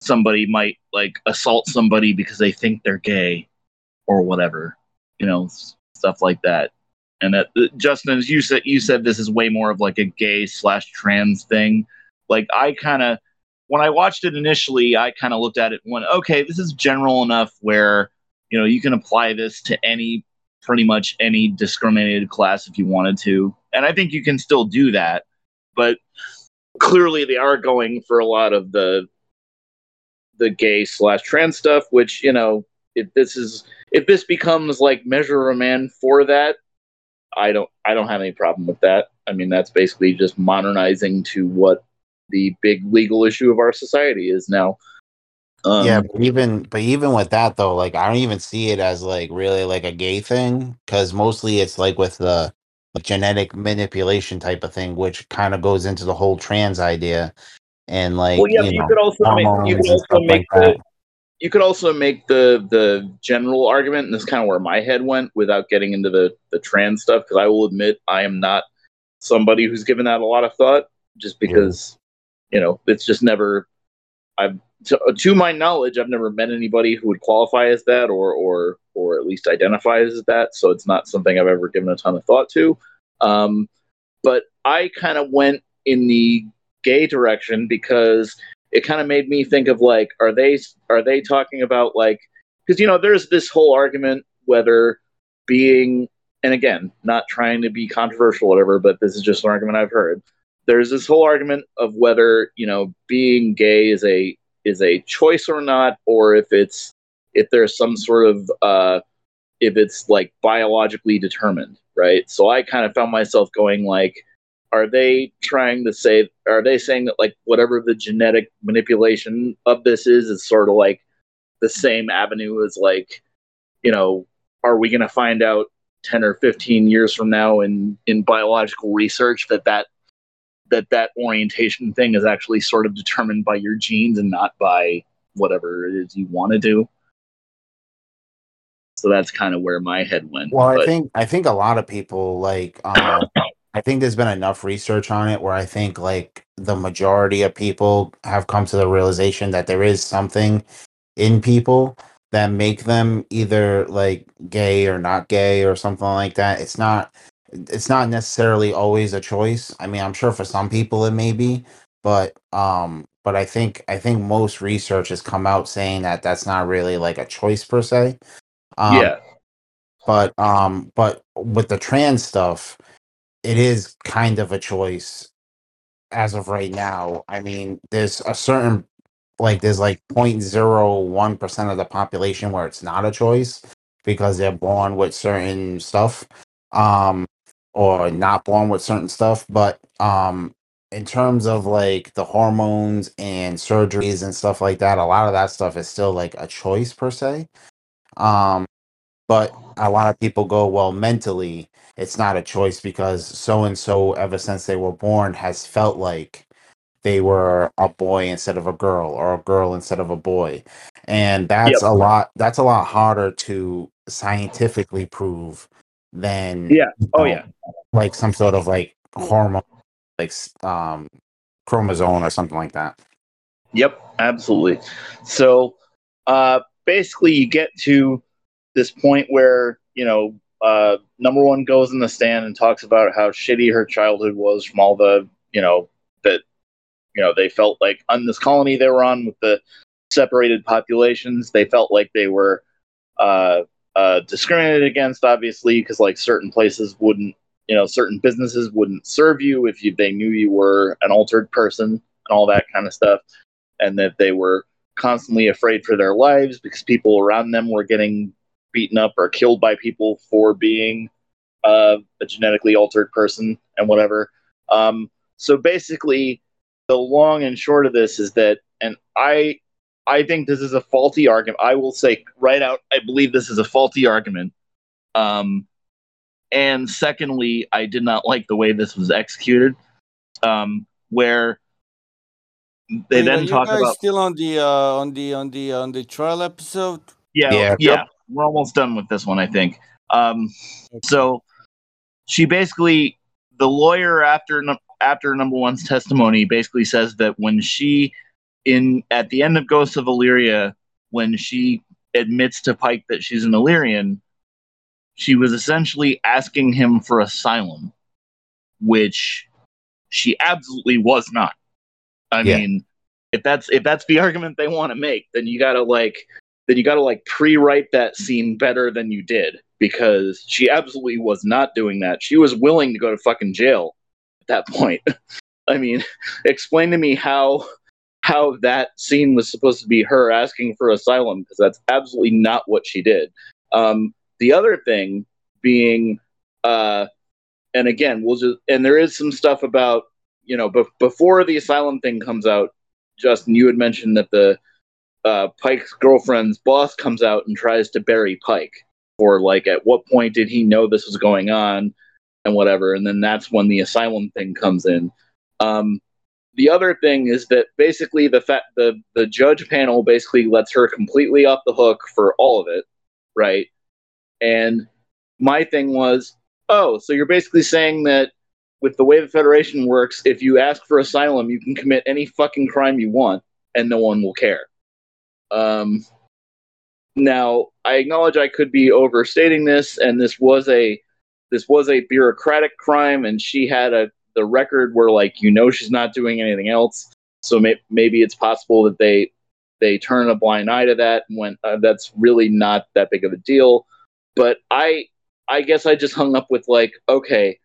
somebody might like assault somebody because they think they're gay or whatever you know stuff like that. And that uh, justin as you said you said this is way more of like a gay slash trans thing like i kind of when i watched it initially i kind of looked at it and went okay this is general enough where you know you can apply this to any pretty much any discriminated class if you wanted to. And i think you can still do that but clearly they are going for a lot of the the gay slash trans stuff which you know if this is if this becomes like measure a man for that i don't i don't have any problem with that. I mean that's basically just modernizing to what the big legal issue of our society is now um, yeah, but even but even with that though, like I don't even see it as like really like a gay thing because mostly it's like with the genetic manipulation type of thing, which kind of goes into the whole trans idea and like well yeah you you know could also make you could also make like the that. you could also make the the general argument, and this is kind of where my head went without getting into the the trans stuff, because I will admit I am not somebody who's given that a lot of thought, just because you know it's just never. I've to, to my knowledge, I've never met anybody who would qualify as that, or or or at least identify as that. So it's not something I've ever given a ton of thought to. Um, but I kind of went in the gay direction because it kind of made me think of like are they are they talking about like because you know there's this whole argument whether being and again not trying to be controversial whatever but this is just an argument i've heard there's this whole argument of whether you know being gay is a is a choice or not or if it's if there's some sort of uh if it's like biologically determined right? So i kind of found myself going like are they trying to say are they saying that like whatever the genetic manipulation of this is is sort of like the same avenue as like you know are we going to find out 10 or 15 years from now in in biological research that that that that orientation thing is actually sort of determined by your genes and not by whatever it is you want to do so that's kind of where my head went Well, I think I think a lot of people like um I think there's been enough research on it where I think like the majority of people have come to the realization that there is something in people that make them either like gay or not gay or something like that. It's not it's not necessarily always a choice. I mean, I'm sure for some people it may be, but um but I think I think most research has come out saying that that's not really like a choice per se. Um, yeah but um but with the trans stuff it is kind of a choice as of right now i mean there's a certain like there's like 0.01% of the population where it's not a choice because they're born with certain stuff um or not born with certain stuff but um in terms of like the hormones and surgeries and stuff like that a lot of that stuff is still like a choice per se um But a lot of people go, well, mentally, it's not a choice because so and so, ever since they were born, has felt like they were a boy instead of a girl or a girl instead of a boy. And that's a lot that's a lot harder to scientifically prove than Yeah. Oh know, yeah. like some sort of like hormone like um chromosome or something like that. Yep, absolutely. So uh, basically, you get to this point where, you know, uh, number one goes in the stand and talks about how shitty her childhood was from all the, you know, that, you know, they felt like on this colony they were on with the separated populations, they felt like they were uh, uh, discriminated against, obviously, because like certain places wouldn't, you know, certain businesses wouldn't serve you if you, they knew you were an altered person and all that kind of stuff and that they were constantly afraid for their lives because people around them were getting beaten up or killed by people for being uh, a genetically altered person and whatever. Um, so basically, the long and short of this is that, and I, I think this is a faulty argument. I will say right out, I believe this is a faulty argument. Um, and secondly, I did not like the way this was executed, um, where they Wait, are then you talk guys about still on the uh, on the on the on the trial episode? Yeah, Yeah. yeah, we're almost done with this one, I think. Um, so she basically, the lawyer after after number one's testimony, basically says that when she, in at the end of Ghosts of Illyria, when she admits to Pike that she's an Illyrian, she was essentially asking him for asylum, which she absolutely was not. I Yeah. mean, if that's if that's the argument they want to make, then you gotta like then you gotta like pre-write that scene better than you did because she absolutely was not doing that. She was willing to go to fucking jail at that point. [laughs] I mean, [laughs] explain to me how how that scene was supposed to be her asking for asylum because that's absolutely not what she did. Um, the other thing being, uh, and again, we'll just and there is some stuff about you know bef- before the asylum thing comes out. Justin, you had mentioned that the uh, Pike's girlfriend's boss comes out and tries to bury Pike for like at what point did he know this was going on and whatever, and then that's when the asylum thing comes in. Um, the other thing is that basically the fact the the judge panel basically lets her completely off the hook for all of it, right? And my thing was, oh, so you're basically saying that with the way the Federation works, if you ask for asylum, you can commit any fucking crime you want, and no one will care. Um, now, I acknowledge I could be overstating this, and this was a this was a bureaucratic crime, and she had a the record where like you know she's not doing anything else, so may, maybe it's possible that they they turn a blind eye to that when uh, that's really not that big of a deal. But I I guess I just hung up with like okay,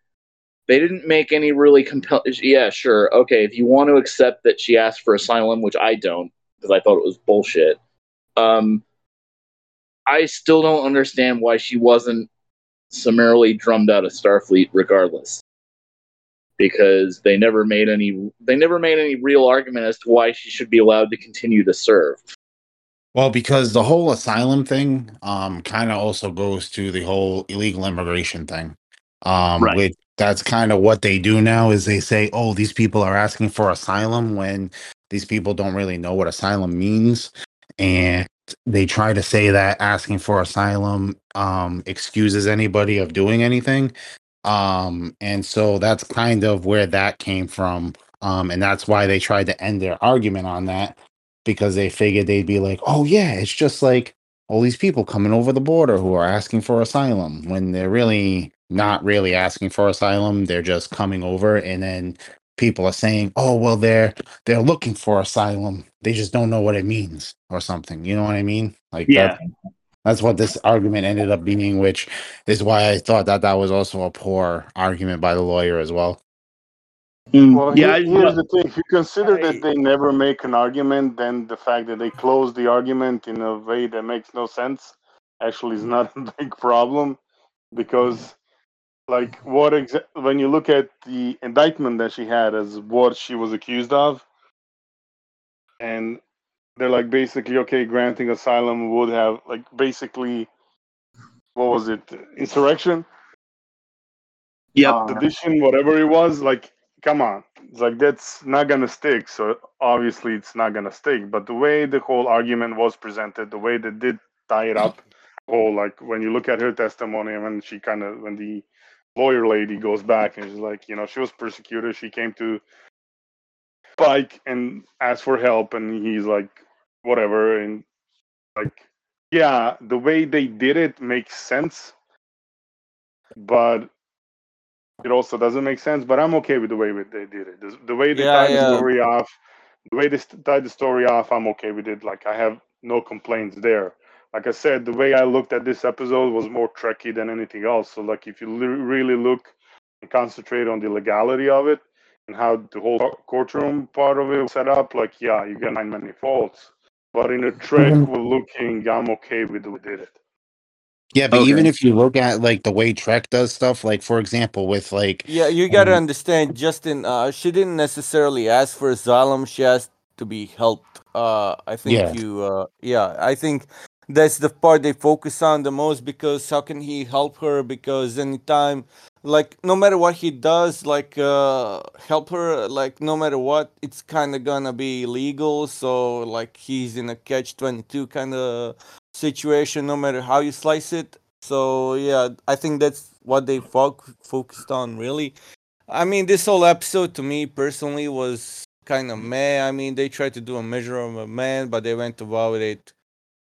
they didn't make any really compelling. Yeah, sure, okay. If you want to accept that she asked for asylum, which I don't because I thought it was bullshit. Um, I still don't understand why she wasn't summarily drummed out of Starfleet, regardless, because they never made any they never made any real argument as to why she should be allowed to continue to serve. Well, because the whole asylum thing um kind of also goes to the whole illegal immigration thing. Um Right. which that's kind of what they do now is they say, "Oh, these people are asking for asylum when these people don't really know what asylum means." And they try to say that asking for asylum um excuses anybody of doing anything. Um and so that's kind of where that came from. Um and that's why they tried to end their argument on that because they figured they'd be like, oh yeah, it's just like all these people coming over the border who are asking for asylum when they're really not really asking for asylum. They're just coming over and then people are saying, oh well they're they're looking for asylum. They just don't know what it means or something. You know what I mean? Like that, that's what this argument ended up being, which is why I thought that that was also a poor argument by the lawyer as well. Mm, Well, yeah, here- I- here's the thing: if you consider I- that they never make an argument, then the fact that they close the argument in a way that makes no sense actually is not [laughs] a big problem, because, like, what exa- when you look at the indictment that she had as what she was accused of, and they're like basically okay, granting asylum would have like basically what was it? Insurrection, Yep. sedition, whatever it was. Like, come on, it's like that's not gonna stick. So obviously, it's not gonna stick. But the way the whole argument was presented, the way they did tie it up, whole like when you look at her testimony and when she kind of when the lawyer lady goes back and she's like, you know, she was persecuted. She came to Pike and asked for help, and he's like, whatever, and like, yeah, the way they did it makes sense, but it also doesn't make sense. But I'm okay with the way they did it. The, the way they Yeah, tied yeah. the story off, the way they tied the story off, I'm okay with it. Like I have no complaints there. Like I said, the way I looked at this episode was more tricky than anything else. So like if you li- really look and concentrate on the legality of it and how the whole courtroom part of it was set up, like yeah, you can find many faults. But in a trick Mhm. with looking, I'm okay with the way they did it. Yeah, but Okay. even if you look at like the way Trek does stuff, like for example, with like Yeah, you gotta Um, understand, Justin. Uh, she didn't necessarily ask for asylum. She asked to be helped. Uh, I think Yeah. you. Uh, yeah, I think that's the part they focus on the most because how can he help her? Because anytime, like, no matter what he does, like, uh, help her, like, no matter what, it's kind of gonna be illegal. So, like, he's in a catch twenty two kind of situation, no matter how you slice it. So yeah, I think that's what they foc- focused on really. I mean, this whole episode to me personally was kind of meh. I mean, they tried to do a measure of a man, but they went about it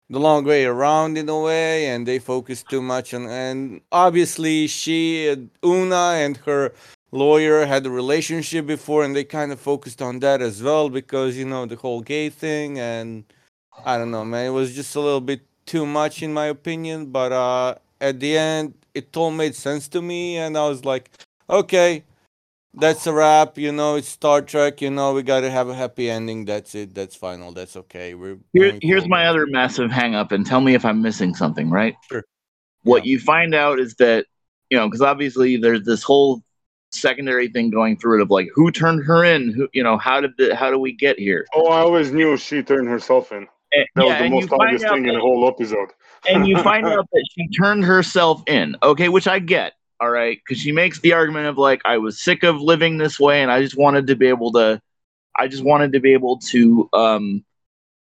the long way around in a way, and they focused too much on. And obviously, she, Una, and her lawyer had a relationship before, and they kind of focused on that as well because you know the whole gay thing and. I don't know, man. It was just a little bit too much in my opinion, but uh at the end it all made sense to me and I was like, okay, that's a wrap, you know, it's Star Trek, you know, we got to have a happy ending. That's it. That's final. That's okay. We're Here, here's my other massive hang up, and tell me if I'm missing something, right? Sure. What you find out is that, you know, because obviously there's this whole secondary thing going through it of like who turned her in, who, you know, how did the, how do we get here? Oh, I always knew she turned herself in. And, That yeah, was the and you most find obvious out thing in the whole episode. and you find [laughs] out that she turned herself in. Okay, which I get. All right, because she makes the argument of like, I was sick of living this way, and I just wanted to be able to, I just wanted to be able to, um,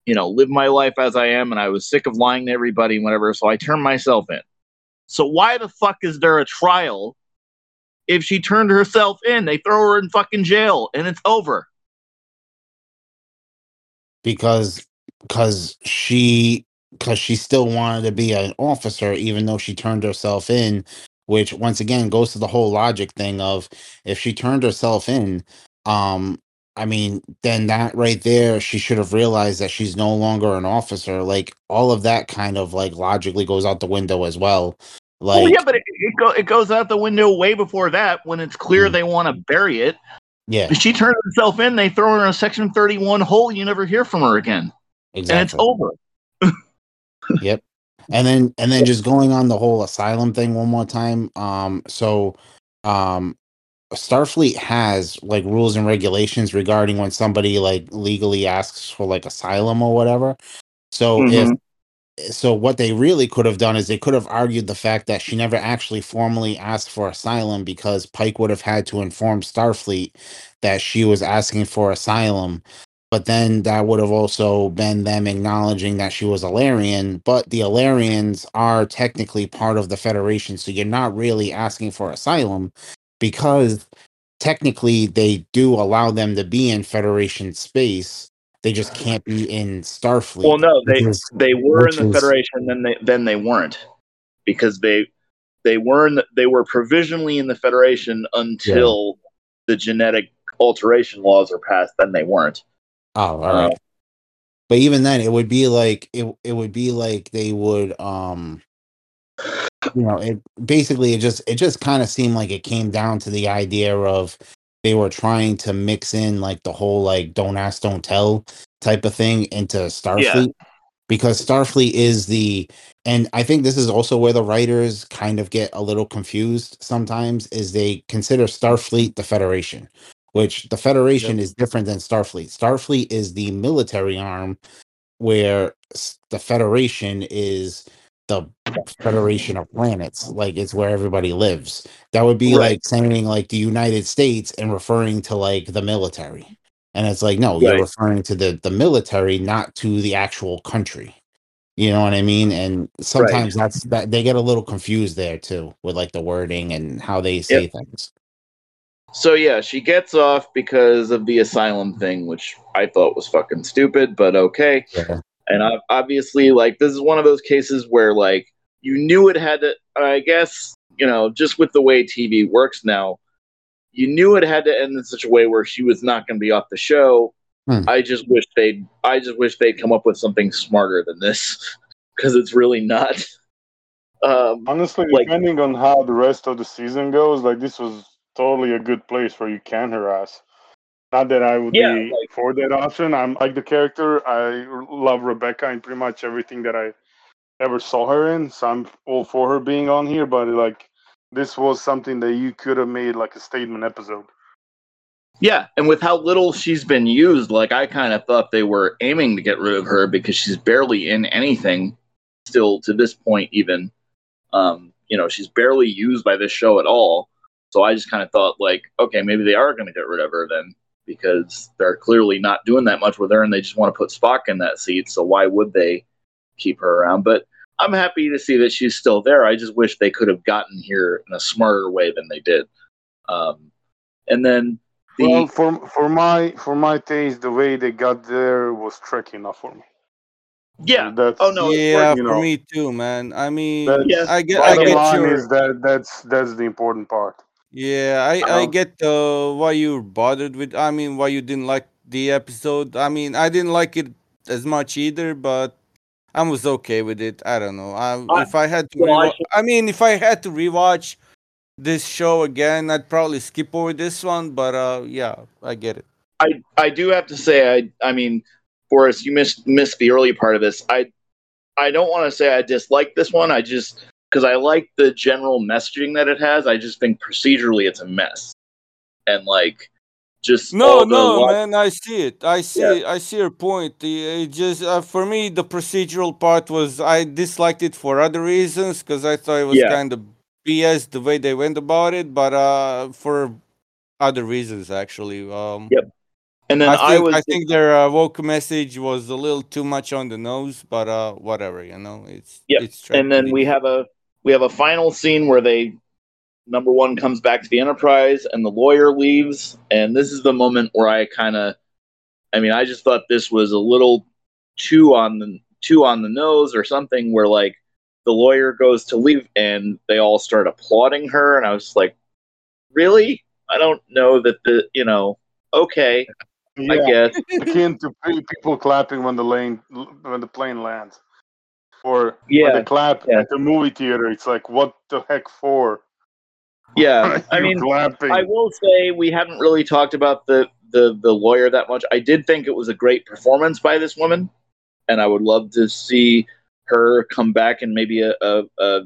you know, live my life as I am, and I was sick of lying to everybody and whatever. So I turned myself in. So why the fuck is there a trial if she turned herself in? They throw her in fucking jail, and it's over. because because she because she still wanted to be an officer even though she turned herself in which once again goes to the whole logic thing of if she turned herself in um i mean then that right there she should have realized that she's no longer an officer like all of that kind of like logically goes out the window as well like well, yeah, but it, it, go, it goes out the window way before that when it's clear Mhm. they want to bury it. yeah If she turns herself in, they throw her in a Section 31 hole. You never hear from her again. exactly And it's over. And then and then just going on the whole asylum thing one more time um so um starfleet has like rules and regulations regarding when somebody like legally asks for like asylum or whatever. So if so what they really could have done is they could have argued the fact that she never actually formally asked for asylum because Pike would have had to inform Starfleet that she was asking for asylum. But then that would have also been them acknowledging that she was Illyrian. But the Illyrians are technically part of the Federation, so you're not really asking for asylum because technically they do allow them to be in Federation space. They just can't be in Starfleet. Well, no, they is- they were in the is- Federation, then they then they weren't because they they were in the, they were provisionally in the Federation until the genetic alteration laws are passed. Then they weren't. Oh, all right. but even then, it would be like it. It would be like they would, um, you know, it basically it just it just kind of seemed like it came down to the idea of they were trying to mix in like the whole like don't ask, don't tell type of thing into Starfleet because Starfleet is the and I think this is also where the writers kind of get a little confused sometimes is they consider Starfleet the Federation, which the Federation is different than Starfleet. Starfleet is the military arm where s- the Federation is the Federation of Planets, like it's where everybody lives. That would be Right. like saying like the United States and referring to like the military. And it's like, no, you're Right. referring to the the military, not to the actual country. You know what I mean? And sometimes that's that they get a little confused there too with like the wording and how they say things. So yeah, she gets off because of the asylum thing, which I thought was fucking stupid, but okay. Yeah. And ob- obviously, like this is one of those cases where like you knew it had to. I guess you know, just with the way TV works now, you knew it had to end in such a way where she was not going to be off the show. Hmm. I just wish they'd. I just wish they'd come up with something smarter than this, [laughs] because it's really not. Um, Honestly, Like- depending on how the rest of the season goes, like this was totally a good place where you can harass. Not that I would Yeah, be like- for that option. I'm like the character. I love Rebecca in pretty much everything that I ever saw her in. So I'm all for her being on here. But like, this was something that you could have made like a statement episode. Yeah, and with how little she's been used, like I kind of thought they were aiming to get rid of her because she's barely in anything still to this point even. Um, you know, she's barely used by this show at all. So I just kind of thought like, okay, maybe they are going to get rid of her then because they're clearly not doing that much with her and they just want to put Spock in that seat, so why would they keep her around? But I'm happy to see that she's still there. I just wish they could have gotten here in a smarter way than they did. Um, and then the well, for for my for my taste, the way they got there was tricky enough for me. yeah, That's, Oh, no, it's yeah, you for know, me too, man. I mean, That's, Yeah. I get, I get line your, is that that's that's the important part. Yeah, I, I Um, get uh, why you're bothered with. I mean, why you didn't like the episode. I mean, I didn't like it as much either, but I was okay with it. I don't know. I, I- if I had to, well, I rewa- I mean, if I had to rewatch this show again, I'd probably skip over this one. But uh, yeah, I get it. I I do have to say I I mean, Boris, you missed missed the early part of this. I I don't want to say I dislike this one. I just because I like the general messaging that it has. I just think procedurally it's a mess, and like just No, no, lo- man. I see it. I see. Yeah. I see your point. It just uh, for me, the procedural part was I disliked it for other reasons because I thought it was Yeah. kind of BS the way they went about it, but uh, for other reasons actually. Um, Yep. And then I I, think was I think their uh, woke message was a little too much on the nose, but uh, whatever, you know, it's Yep. it's. and then we have a we have a final scene where they number one comes back to the enterprise and the lawyer leaves. And this is the moment where i kind of i mean i just thought this was a little too on the too on the nose or something where like the lawyer goes to leave and they all start applauding her. And i was like really? I don't know that the you know okay i guess. Akin to pe- people clapping when the lane when the plane lands, or Yeah, they clap yeah. at the movie theater. It's like, what the heck for? yeah [laughs] i mean clapping. I will say we haven't really talked about the, the the lawyer that much. I did think it was a great performance by this woman, and I would love to see her come back in maybe a, a, a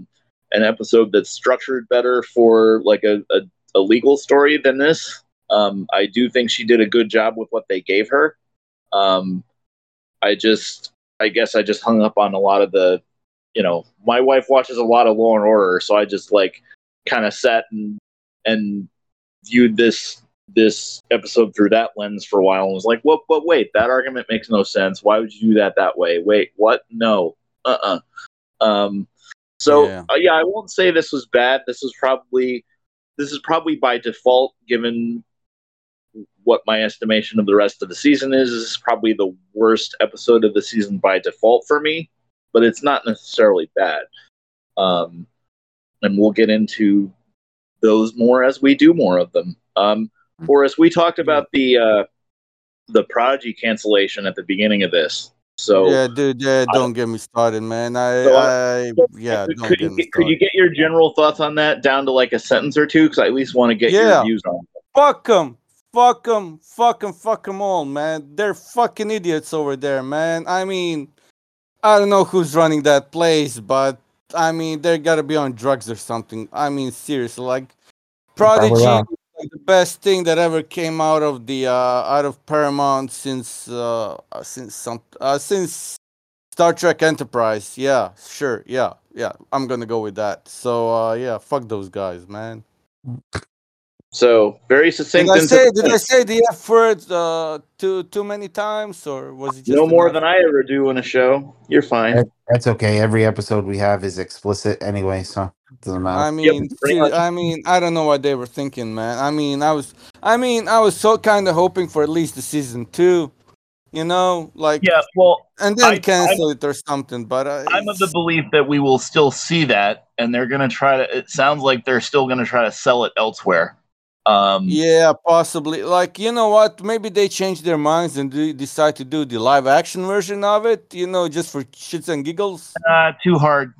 an episode that's structured better for like a, a, a legal story than this. Um, I do think she did a good job with what they gave her. Um, I just, I guess, I just hung up on a lot of the, you know, my wife watches a lot of Law and Order, so I just like kind of sat and and viewed this this episode through that lens for a while and was like, "What? But wait, that argument makes no sense. Why would you do that that way? Wait, what? No, uh, uh Um, so Yeah. uh, yeah, I won't say this was bad. This was probably this is probably by default, given what my estimation of the rest of the season is. This is probably the worst episode of the season by default for me, but it's not necessarily bad. Um, and we'll get into those more as we do more of them. Um, Boris, we talked about the uh, the Prodigy cancellation at the beginning of this. So yeah, dude, yeah, don't get me started, man. I, So, I, yeah, could, don't could get you me get, could you get your general thoughts on that down to like a sentence or two? Because I at least want to get Yeah. your views on. it. Fuck them. Fuck them. Fuck them. Fuck them all, man. They're fucking idiots over there, man. I mean, I don't know who's running that place, but I mean, they gotta be on drugs or something. I mean, seriously, like Prodigy, is like the best thing that ever came out of the uh out of Paramount since uh uh, since some uh since Star Trek Enterprise. Yeah, sure. Yeah, yeah. I'm gonna go with that. So uh, yeah, fuck those guys, man. So very succinct. Did I say? the Did I say the F word uh, too too many times, or was it just No more than I ever do in a show. You're fine. That's okay. Every episode we have is explicit anyway, so it doesn't matter. I mean, pretty ser- I mean, I don't know what they were thinking, man. I mean, I was, I mean, I was so kind of hoping for at least the season two, you know, like, Yeah, well, and then I- cancel it or something. But uh, I'm of the belief that we will still see that, and they're gonna try to. It sounds like they're still gonna try to sell it elsewhere. Um, yeah, possibly. Like, you know what? Maybe they change their minds and do, decide to do the live action version of it. You know, just for shits and giggles. uh, too hard.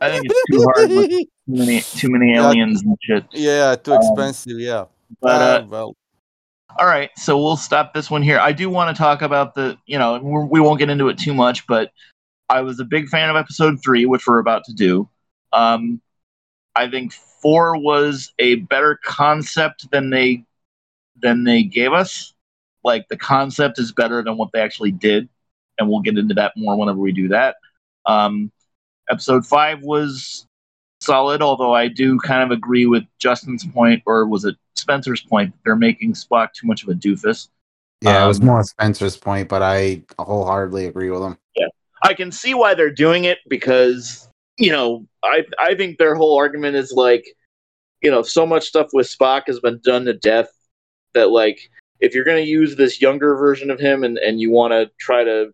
I think it's too hard with [laughs] too many too many Yeah. aliens and shit. yeah, too Um, expensive. Yeah. But uh, Ah, well, all right, so we'll stop this one here. I do want to talk about the, you know, we're, we won't get into it too much, but I was a big fan of episode three, which we're about to do. Um, I think four was a better concept than they than they gave us. Like the concept is better than what they actually did, and we'll get into that more whenever we do that. Um, episode five was solid, although I do kind of agree with Justin's point, or was it Spencer's point? They're making Spock too much of a doofus. yeah, it was um, more Spencer's point, but I wholeheartedly agree with him. Yeah, I can see why they're doing it because you know I I think their whole argument is like you know so much stuff with Spock has been done to death that like if you're going to use this younger version of him and and you want to try to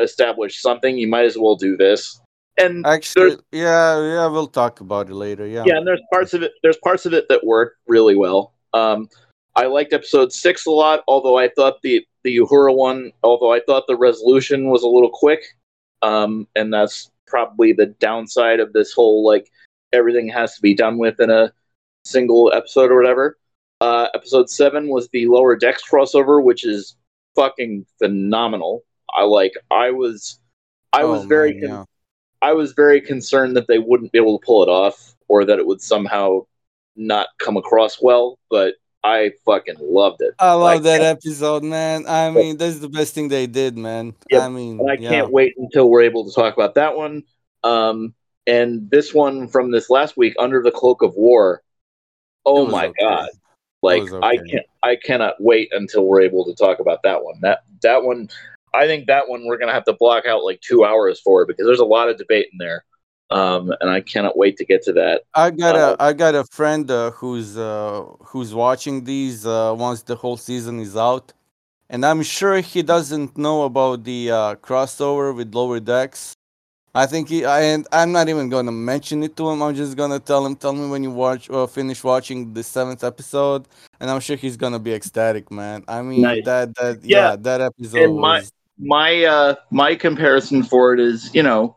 establish something you might as well do this and actually, yeah, yeah, we'll talk about it later. Yeah. yeah and there's parts of it there's parts of it that work really well um i liked episode six a lot although i thought the the uhura one although i thought the resolution was a little quick um and that's probably the downside of this whole like everything has to be done with in a single episode or whatever uh episode seven was the lower decks crossover which is fucking phenomenal i like i was i was Oh, very man, con- yeah. I was very concerned that they wouldn't be able to pull it off or that it would somehow not come across well, but I fucking loved it. I love Like, that episode, man. I mean, that's the best thing they did, man. Yep, I mean, And I yeah. can't wait until we're able to talk about that one. Um, and this one from this last week, Under the Cloak of War. Oh my okay. god! Like was I can't, I cannot wait until we're able to talk about that one. That that one, I think that one we're gonna have to block out like two hours for because there's a lot of debate in there. Um, and I cannot wait to get to that. I got Uh, a I got a friend uh, who's uh, who's watching these uh, once the whole season is out, and I'm sure he doesn't know about the uh, crossover with Lower Decks. I think he I, and I'm not even gonna mention it to him. I'm just gonna tell him, tell me when you watch uh, finish watching the seventh episode, and I'm sure he's gonna be ecstatic, man. I mean Nice. that that Yeah, yeah, that episode my- was my uh my comparison for it is you know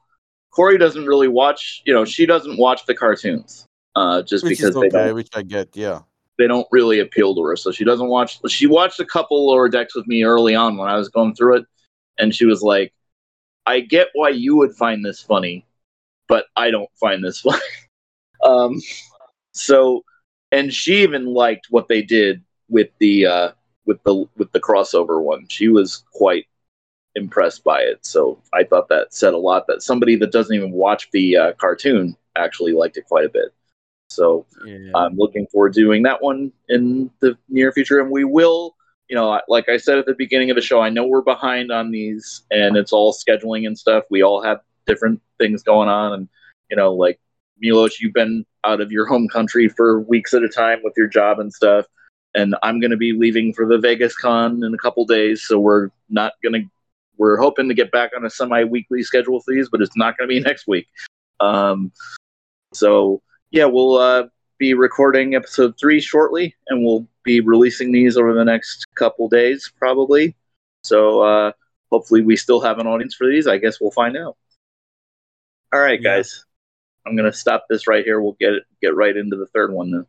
corey doesn't really watch you know she doesn't watch the cartoons uh just which because is they don't which I get, yeah. they don't really appeal to her. So she doesn't watch she watched a couple lower decks with me early on when i was going through it and she was like i get why you would find this funny but i don't find this [laughs] funny. Um so and she even liked what they did with the uh with the with the crossover one. She was quite impressed by it. So I thought that said a lot that somebody that doesn't even watch the uh, cartoon actually liked it quite a bit. So yeah. I'm looking forward to doing that one in the near future, and we will. You know, like I said at the beginning of the show, I know we're behind on these, and it's all scheduling and stuff. We all have different things going on, and you know, like Milos, you've been out of your home country for weeks at a time with your job and stuff, and I'm going to be leaving for the Vegas Con in a couple days, so we're not going to. We're hoping to get back on a semi-weekly schedule for these, but it's not going to be [laughs] next week. Um, so yeah, we'll uh, be recording episode three shortly, and we'll be releasing these over the next couple days, probably. So uh, hopefully, we still have an audience for these. I guess we'll find out. All right, Yeah. guys, I'm gonna stop this right here. We'll get get right into the third one then.